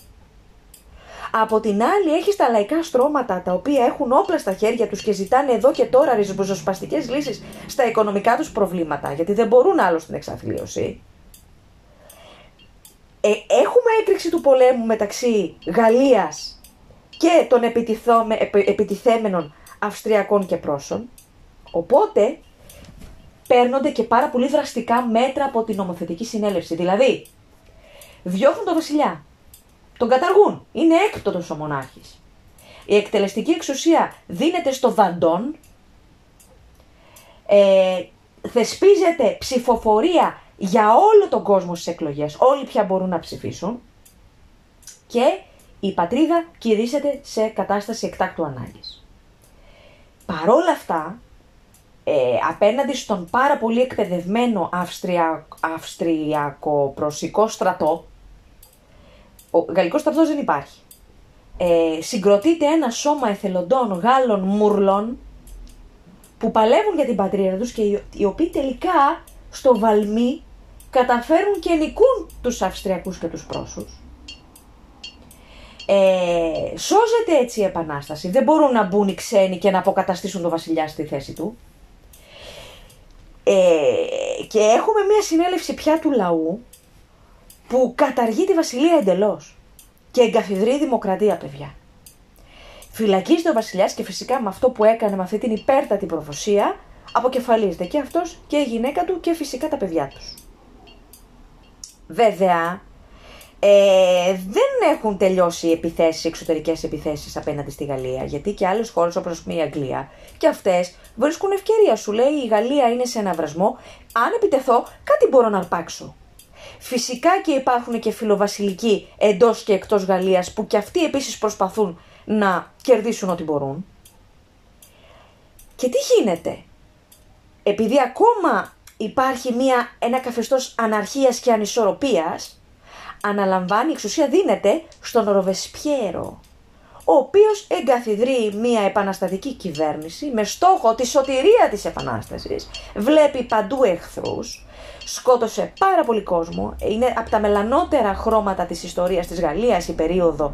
από την άλλη, έχεις τα λαϊκά στρώματα τα οποία έχουν όπλα στα χέρια τους και ζητάνε εδώ και τώρα ριζοσπαστικές λύσεις στα οικονομικά τους προβλήματα, γιατί δεν μπορούν άλλο στην εξαθλίωση. Ε, έχουμε έκρηξη του πολέμου μεταξύ Γαλλίας και των επιτιθέμενων Αυστριακών και Πρόσων, οπότε παίρνονται και πάρα πολύ δραστικά μέτρα από την νομοθετική συνέλευση. Δηλαδή, διώχνουν τον βασιλιά, τον καταργούν. Είναι έκπτωτος ο μονάρχης. Η εκτελεστική εξουσία δίνεται στο δαντόν, ε, θεσπίζεται ψηφοφορία για όλο τον κόσμο στις εκλογές, όλοι πια μπορούν να ψηφίσουν και η πατρίδα κηρύσσεται σε κατάσταση εκτάκτου ανάγκης. Παρόλα αυτά, ε, απέναντι στον πάρα πολύ εκπαιδευμένο Αυστρια... Αυστριακο-προσικό στρατό, ο γαλλικός στρατός δεν υπάρχει. Ε, συγκροτείται ένα σώμα εθελοντών Γάλλων μουρλών που παλεύουν για την πατρίδα τους και οι οποίοι τελικά στο Βαλμί καταφέρουν και νικούν τους Αυστριακούς και τους Πρόσους. Ε, σώζεται έτσι η Επανάσταση. Δεν μπορούν να μπουν οι ξένοι και να αποκαταστήσουν τον βασιλιά στη θέση του. Ε, και έχουμε μια συνέλευση πια του λαού που καταργεί τη βασιλεία εντελώς. Και εγκαθιδρύει δημοκρατία, παιδιά. Φυλακίζεται ο βασιλιάς και φυσικά με αυτό που έκανε, με αυτή την υπέρτατη προφωσία, αποκεφαλίζεται και αυτός και η γυναίκα του και φυσικά τα παιδιά τους. Βέβαια, ε, δεν έχουν τελειώσει οι επιθέσεις, εξωτερικές επιθέσεις απέναντι στη Γαλλία. Γιατί και άλλες χώρες όπως η Αγγλία και αυτές βρίσκουν ευκαιρία. Σου λέει η Γαλλία είναι σε ένα βρασμό. Αν επιτεθώ, κάτι μπορώ να αρπάξω. Φυσικά και υπάρχουν και φιλοβασιλικοί εντός και εκτός Γαλλίας που και αυτοί επίσης προσπαθούν να κερδίσουν ό,τι μπορούν. Και τι γίνεται; Επειδή ακόμα υπάρχει μια, ένα καθεστώς αναρχίας και ανισορροπίας, αναλαμβάνει η εξουσία δίνεται στον Ροβεσπιέρο, ο οποίος εγκαθιδρύει μια επαναστατική κυβέρνηση με στόχο τη σωτηρία της επανάστασης, βλέπει παντού εχθρούς, σκότωσε πάρα πολύ κόσμο. Είναι από τα μελανότερα χρώματα της ιστορίας της Γαλλίας η, περίοδο,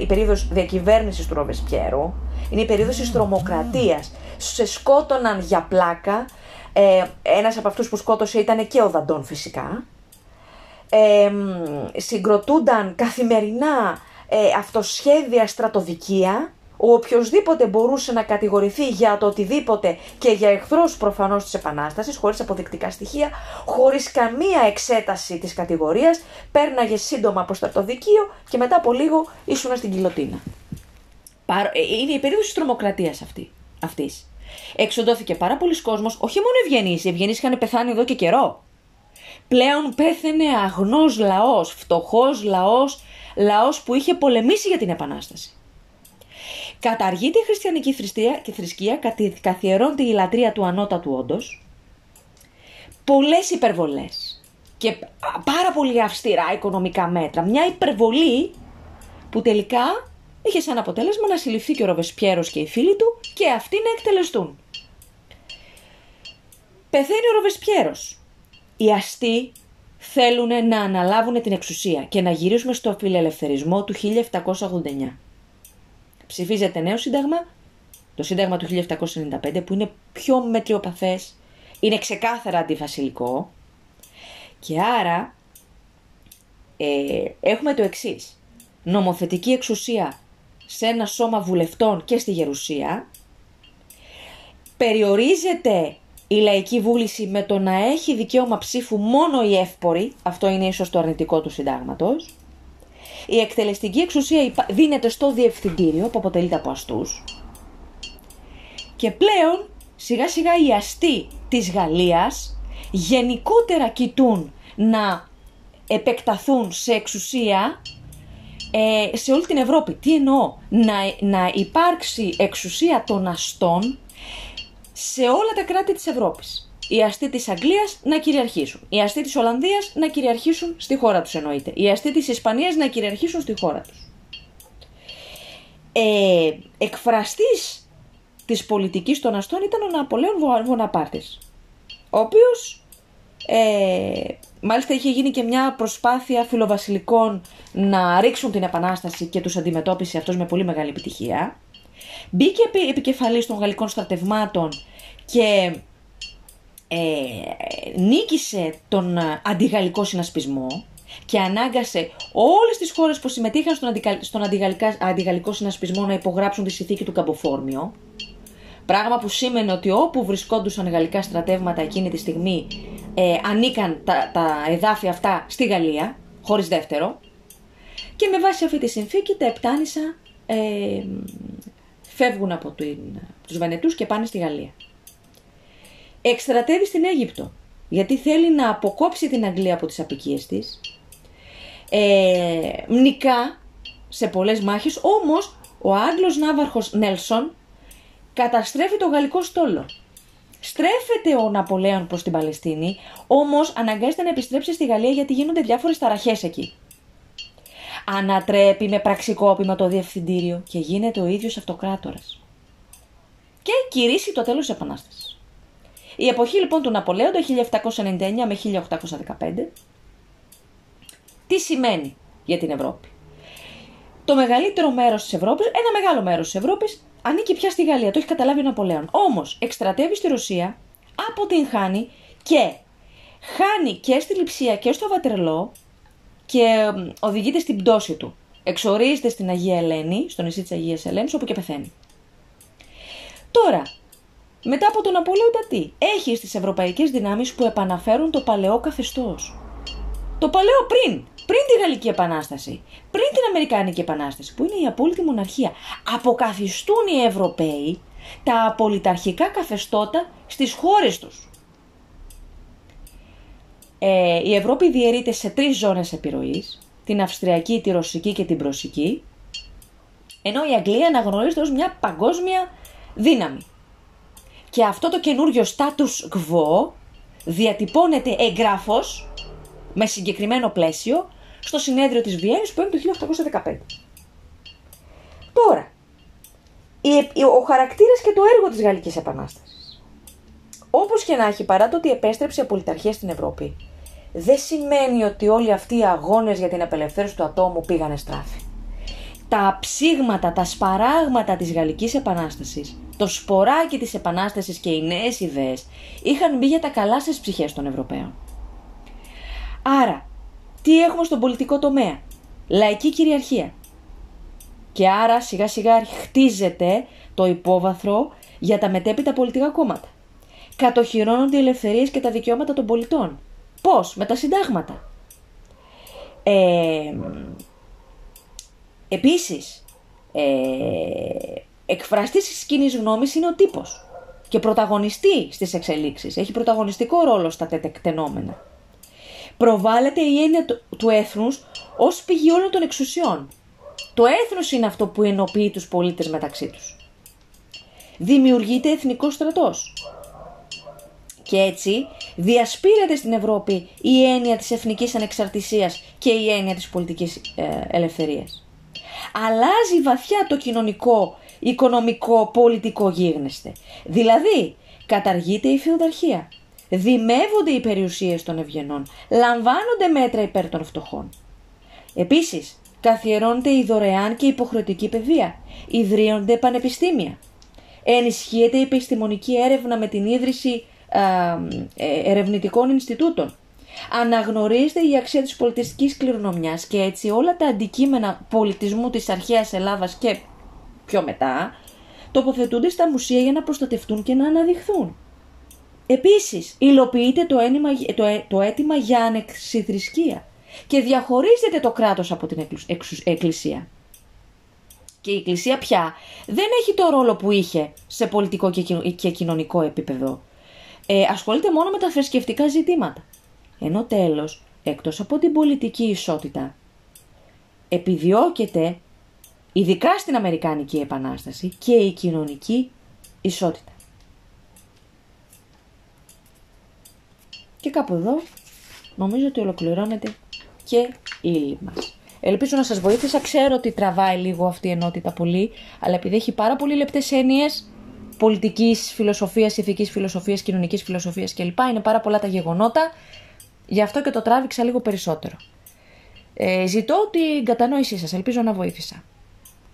η περίοδος διακυβέρνησης του Ροβεσπιέρου. Είναι η περίοδος της τρομοκρατίας. Σε σκότωναν για πλάκα. Ε, ένας από αυτούς που σκότωσε ήταν και ο Δαντών φυσικά. ε, συγκροτούνταν καθημερινά ε, αυτοσχέδια στρατοδικεία, ο οποιοδήποτε μπορούσε να κατηγορηθεί για το οτιδήποτε και για εχθρός προφανώς της Επανάστασης, χωρίς αποδεικτικά στοιχεία, χωρίς καμία εξέταση της κατηγορίας, πέρναγε σύντομα από στρατοδικείο και μετά από λίγο ήσουν στην κοιλωτίνα. Ε, είναι η περίοδος της τρομοκρατίας αυτή, αυτής. Εξοντώθηκε πάρα πολλοί κόσμος, όχι μόνο ευγενείς, οι ευγενείς είχαν πεθάνει εδώ και καιρό. Πλέον πέθαινε αγνός λαός, φτωχός λαός, λαός που είχε πολεμήσει για την Επανάσταση. Καταργείται η χριστιανική θρησκεία και θρησκεία καθιερώνεται η λατρεία του ανώτατου όντως. Πολλές υπερβολές και πάρα πολύ αυστηρά οικονομικά μέτρα. Μια υπερβολή που τελικά είχε σαν αποτέλεσμα να συλληφθεί και ο Ροβεσπιέρος και οι φίλοι του και αυτοί να εκτελεστούν. Πεθαίνει ο Ροβεσπιέρος. Οι αστεί θέλουν να αναλάβουν την εξουσία και να γυρίσουμε στο φιλελευθερισμό του 1789 ψηφίζεται νέο σύνταγμα, το σύνταγμα του 1795 που είναι πιο μετριοπαθές, είναι ξεκάθαρα αντιφασιλικό. Και άρα ε, έχουμε το εξής. Νομοθετική εξουσία σε ένα σώμα βουλευτών και στη Γερουσία, περιορίζεται η λαϊκή βούληση με το να έχει δικαίωμα ψήφου μόνο η εύπορη, αυτό είναι ίσως το αρνητικό του συντάγματος, η εκτελεστική εξουσία δίνεται στο διευθυντήριο που αποτελείται από αστούς και πλέον σιγά σιγά οι αστεί της Γαλλίας γενικότερα κοιτούν να επεκταθούν σε εξουσία ε, σε όλη την Ευρώπη. Τι εννοώ, να, να υπάρξει εξουσία των αστών σε όλα τα κράτη της Ευρώπης οι αστεί της Αγγλίας να κυριαρχήσουν. Οι αστεί της Ολλανδίας να κυριαρχήσουν στη χώρα τους εννοείται. Οι αστεί της Ισπανίας να κυριαρχήσουν στη χώρα τους. Ε, εκφραστής της πολιτικής των αστών ήταν ο Ναπολέον Βοναπάρτης, ο οποίος ε, μάλιστα είχε γίνει και μια προσπάθεια φιλοβασιλικών να ρίξουν την επανάσταση και τους αντιμετώπισε αυτός με πολύ μεγάλη επιτυχία. Μπήκε επικεφαλής των γαλλικών στρατευμάτων και ε, νίκησε τον ε, αντιγαλλικό συνασπισμό και ανάγκασε όλες τις χώρες που συμμετείχαν στον, στον αντιγαλλικό συνασπισμό να υπογράψουν τη συνθήκη του Καμποφόρμιο. Πράγμα που σήμαινε ότι όπου βρισκόντουσαν γαλλικά στρατεύματα εκείνη τη στιγμή ε, ανήκαν τα, τα εδάφια αυτά στη Γαλλία, χωρίς δεύτερο. Και με βάση αυτή τη συνθήκη τα επτάνησα ε, φεύγουν από, του, από τους Βενετούς και πάνε στη Γαλλία εκστρατεύει στην Αίγυπτο. Γιατί θέλει να αποκόψει την Αγγλία από τις απικίες της. Ε, μνικά σε πολλές μάχες, όμως ο Άγγλος ναύαρχος Νέλσον καταστρέφει το γαλλικό στόλο. Στρέφεται ο Ναπολέον προς την Παλαιστίνη, όμως αναγκάζεται να επιστρέψει στη Γαλλία γιατί γίνονται διάφορες ταραχές εκεί. Ανατρέπει με πραξικόπημα το διευθυντήριο και γίνεται ο ίδιος αυτοκράτορας. Και κηρύσσει το τέλος της Επανάστασης. Η εποχή λοιπόν του Ναπολέοντα 1799 με 1815 τι σημαίνει για την Ευρώπη; Το μεγαλύτερο μέρος της Ευρώπης, ένα μεγάλο μέρος της Ευρώπης ανήκει πια στη Γαλλία, το έχει καταλάβει ο Ναπολέον. Όμως εκστρατεύει στη Ρωσία, αποτυγχάνει και χάνει και στη Λιψία και στο Βατερλό και οδηγείται στην πτώση του. Εξορίζεται στην Αγία Ελένη, στο νησί της Αγίας Ελένης, όπου και πεθαίνει. Τώρα, μετά από τον Ναπολέοντα τι. Έχει στις ευρωπαϊκές δυνάμεις που επαναφέρουν το παλαιό καθεστώς. Το παλαιό πριν. Πριν τη Γαλλική Επανάσταση. Πριν την Αμερικάνικη Επανάσταση. Που είναι η απόλυτη μοναρχία. Αποκαθιστούν οι Ευρωπαίοι τα απολυταρχικά καθεστώτα στις χώρες τους. Ε, η Ευρώπη διαιρείται σε τρεις ζώνες επιρροής. Την Αυστριακή, τη Ρωσική και την Προσική. Ενώ η Αγγλία αναγνωρίζεται ως μια παγκόσμια δύναμη. Και αυτό το καινούριο status quo διατυπώνεται εγγράφος με συγκεκριμένο πλαίσιο στο συνέδριο της Βιέννης που είναι το 1815. Τώρα, ο χαρακτήρας και το έργο της Γαλλικής Επανάστασης. Όπως και να έχει παρά το ότι επέστρεψε η πολιταρχία στην Ευρώπη, δεν σημαίνει ότι όλοι αυτοί οι αγώνες για την απελευθέρωση του ατόμου πήγανε στράφη. Τα ψήγματα, τα σπαράγματα της Γαλλικής Επανάστασης το σποράκι της Επανάστασης και οι νέες ιδέες είχαν μπει για τα καλά στις ψυχές των Ευρωπαίων. Άρα, Τι έχουμε στον πολιτικό τομέα; Λαϊκή κυριαρχία. Και άρα σιγά σιγά χτίζεται το υπόβαθρο για τα μετέπειτα πολιτικά κόμματα. Κατοχυρώνονται οι ελευθερίες και τα δικαιώματα των πολιτών. Πώς, με τα συντάγματα. Ε, επίσης, ε, εκφραστής της κοινής γνώμης είναι ο τύπος και πρωταγωνιστή στις εξελίξεις. Έχει πρωταγωνιστικό ρόλο στα τετεκτενόμενα. Προβάλλεται η έννοια του έθνους ως πηγή όλων των εξουσιών. Το έθνος είναι αυτό που ενοποιεί τους πολίτες μεταξύ τους. Δημιουργείται εθνικός στρατός. Και έτσι διασπείρεται στην Ευρώπη η έννοια της εθνικής ανεξαρτησίας και η έννοια της πολιτικής ε, ελευθερίας. Αλλάζει βαθιά το κοινωνικό, οικονομικό, πολιτικό γίγνεσθε. Δηλαδή, καταργείται η φεουδαρχία. Δημεύονται οι περιουσίες των ευγενών. Λαμβάνονται μέτρα υπέρ των φτωχών. Επίσης, καθιερώνεται η δωρεάν και υποχρεωτική παιδεία. Ιδρύονται πανεπιστήμια. Ενισχύεται η επιστημονική έρευνα με την ίδρυση ε, ερευνητικών Ινστιτούτων. Αναγνωρίζεται η αξία της πολιτιστικής κληρονομιάς και έτσι όλα τα αντικείμενα πολιτισμού της αρχαίας Ελλάδας και πιο μετά τοποθετούνται στα μουσεία για να προστατευτούν και να αναδειχθούν. Επίσης, υλοποιείται το, ένημα, το, το αίτημα για ανεξιθρησκεία και διαχωρίζεται το κράτος από την εκκλησία. Και η εκκλησία πια δεν έχει το ρόλο που είχε σε πολιτικό και κοινωνικό επίπεδο ε, ασχολείται μόνο με τα θρησκευτικά ζητήματα. Ενώ τέλος, εκτός από την πολιτική ισότητα, επιδιώκεται, ειδικά στην Αμερικάνικη Επανάσταση, και η κοινωνική ισότητα. Και κάπου εδώ νομίζω ότι ολοκληρώνεται και η ύλη μας. Ελπίζω να σας βοήθησα. Ξέρω ότι τραβάει λίγο αυτή η ενότητα πολύ, αλλά επειδή έχει πάρα πολύ λεπτές έννοιες, Πολιτικής φιλοσοφίας, ηθικής φιλοσοφίας, κοινωνικής φιλοσοφίας κλπ. Είναι πάρα πολλά τα γεγονότα, γι' αυτό και το τράβηξα λίγο περισσότερο. Ε, ζητώ την κατανόησή σας, ελπίζω να βοήθησα.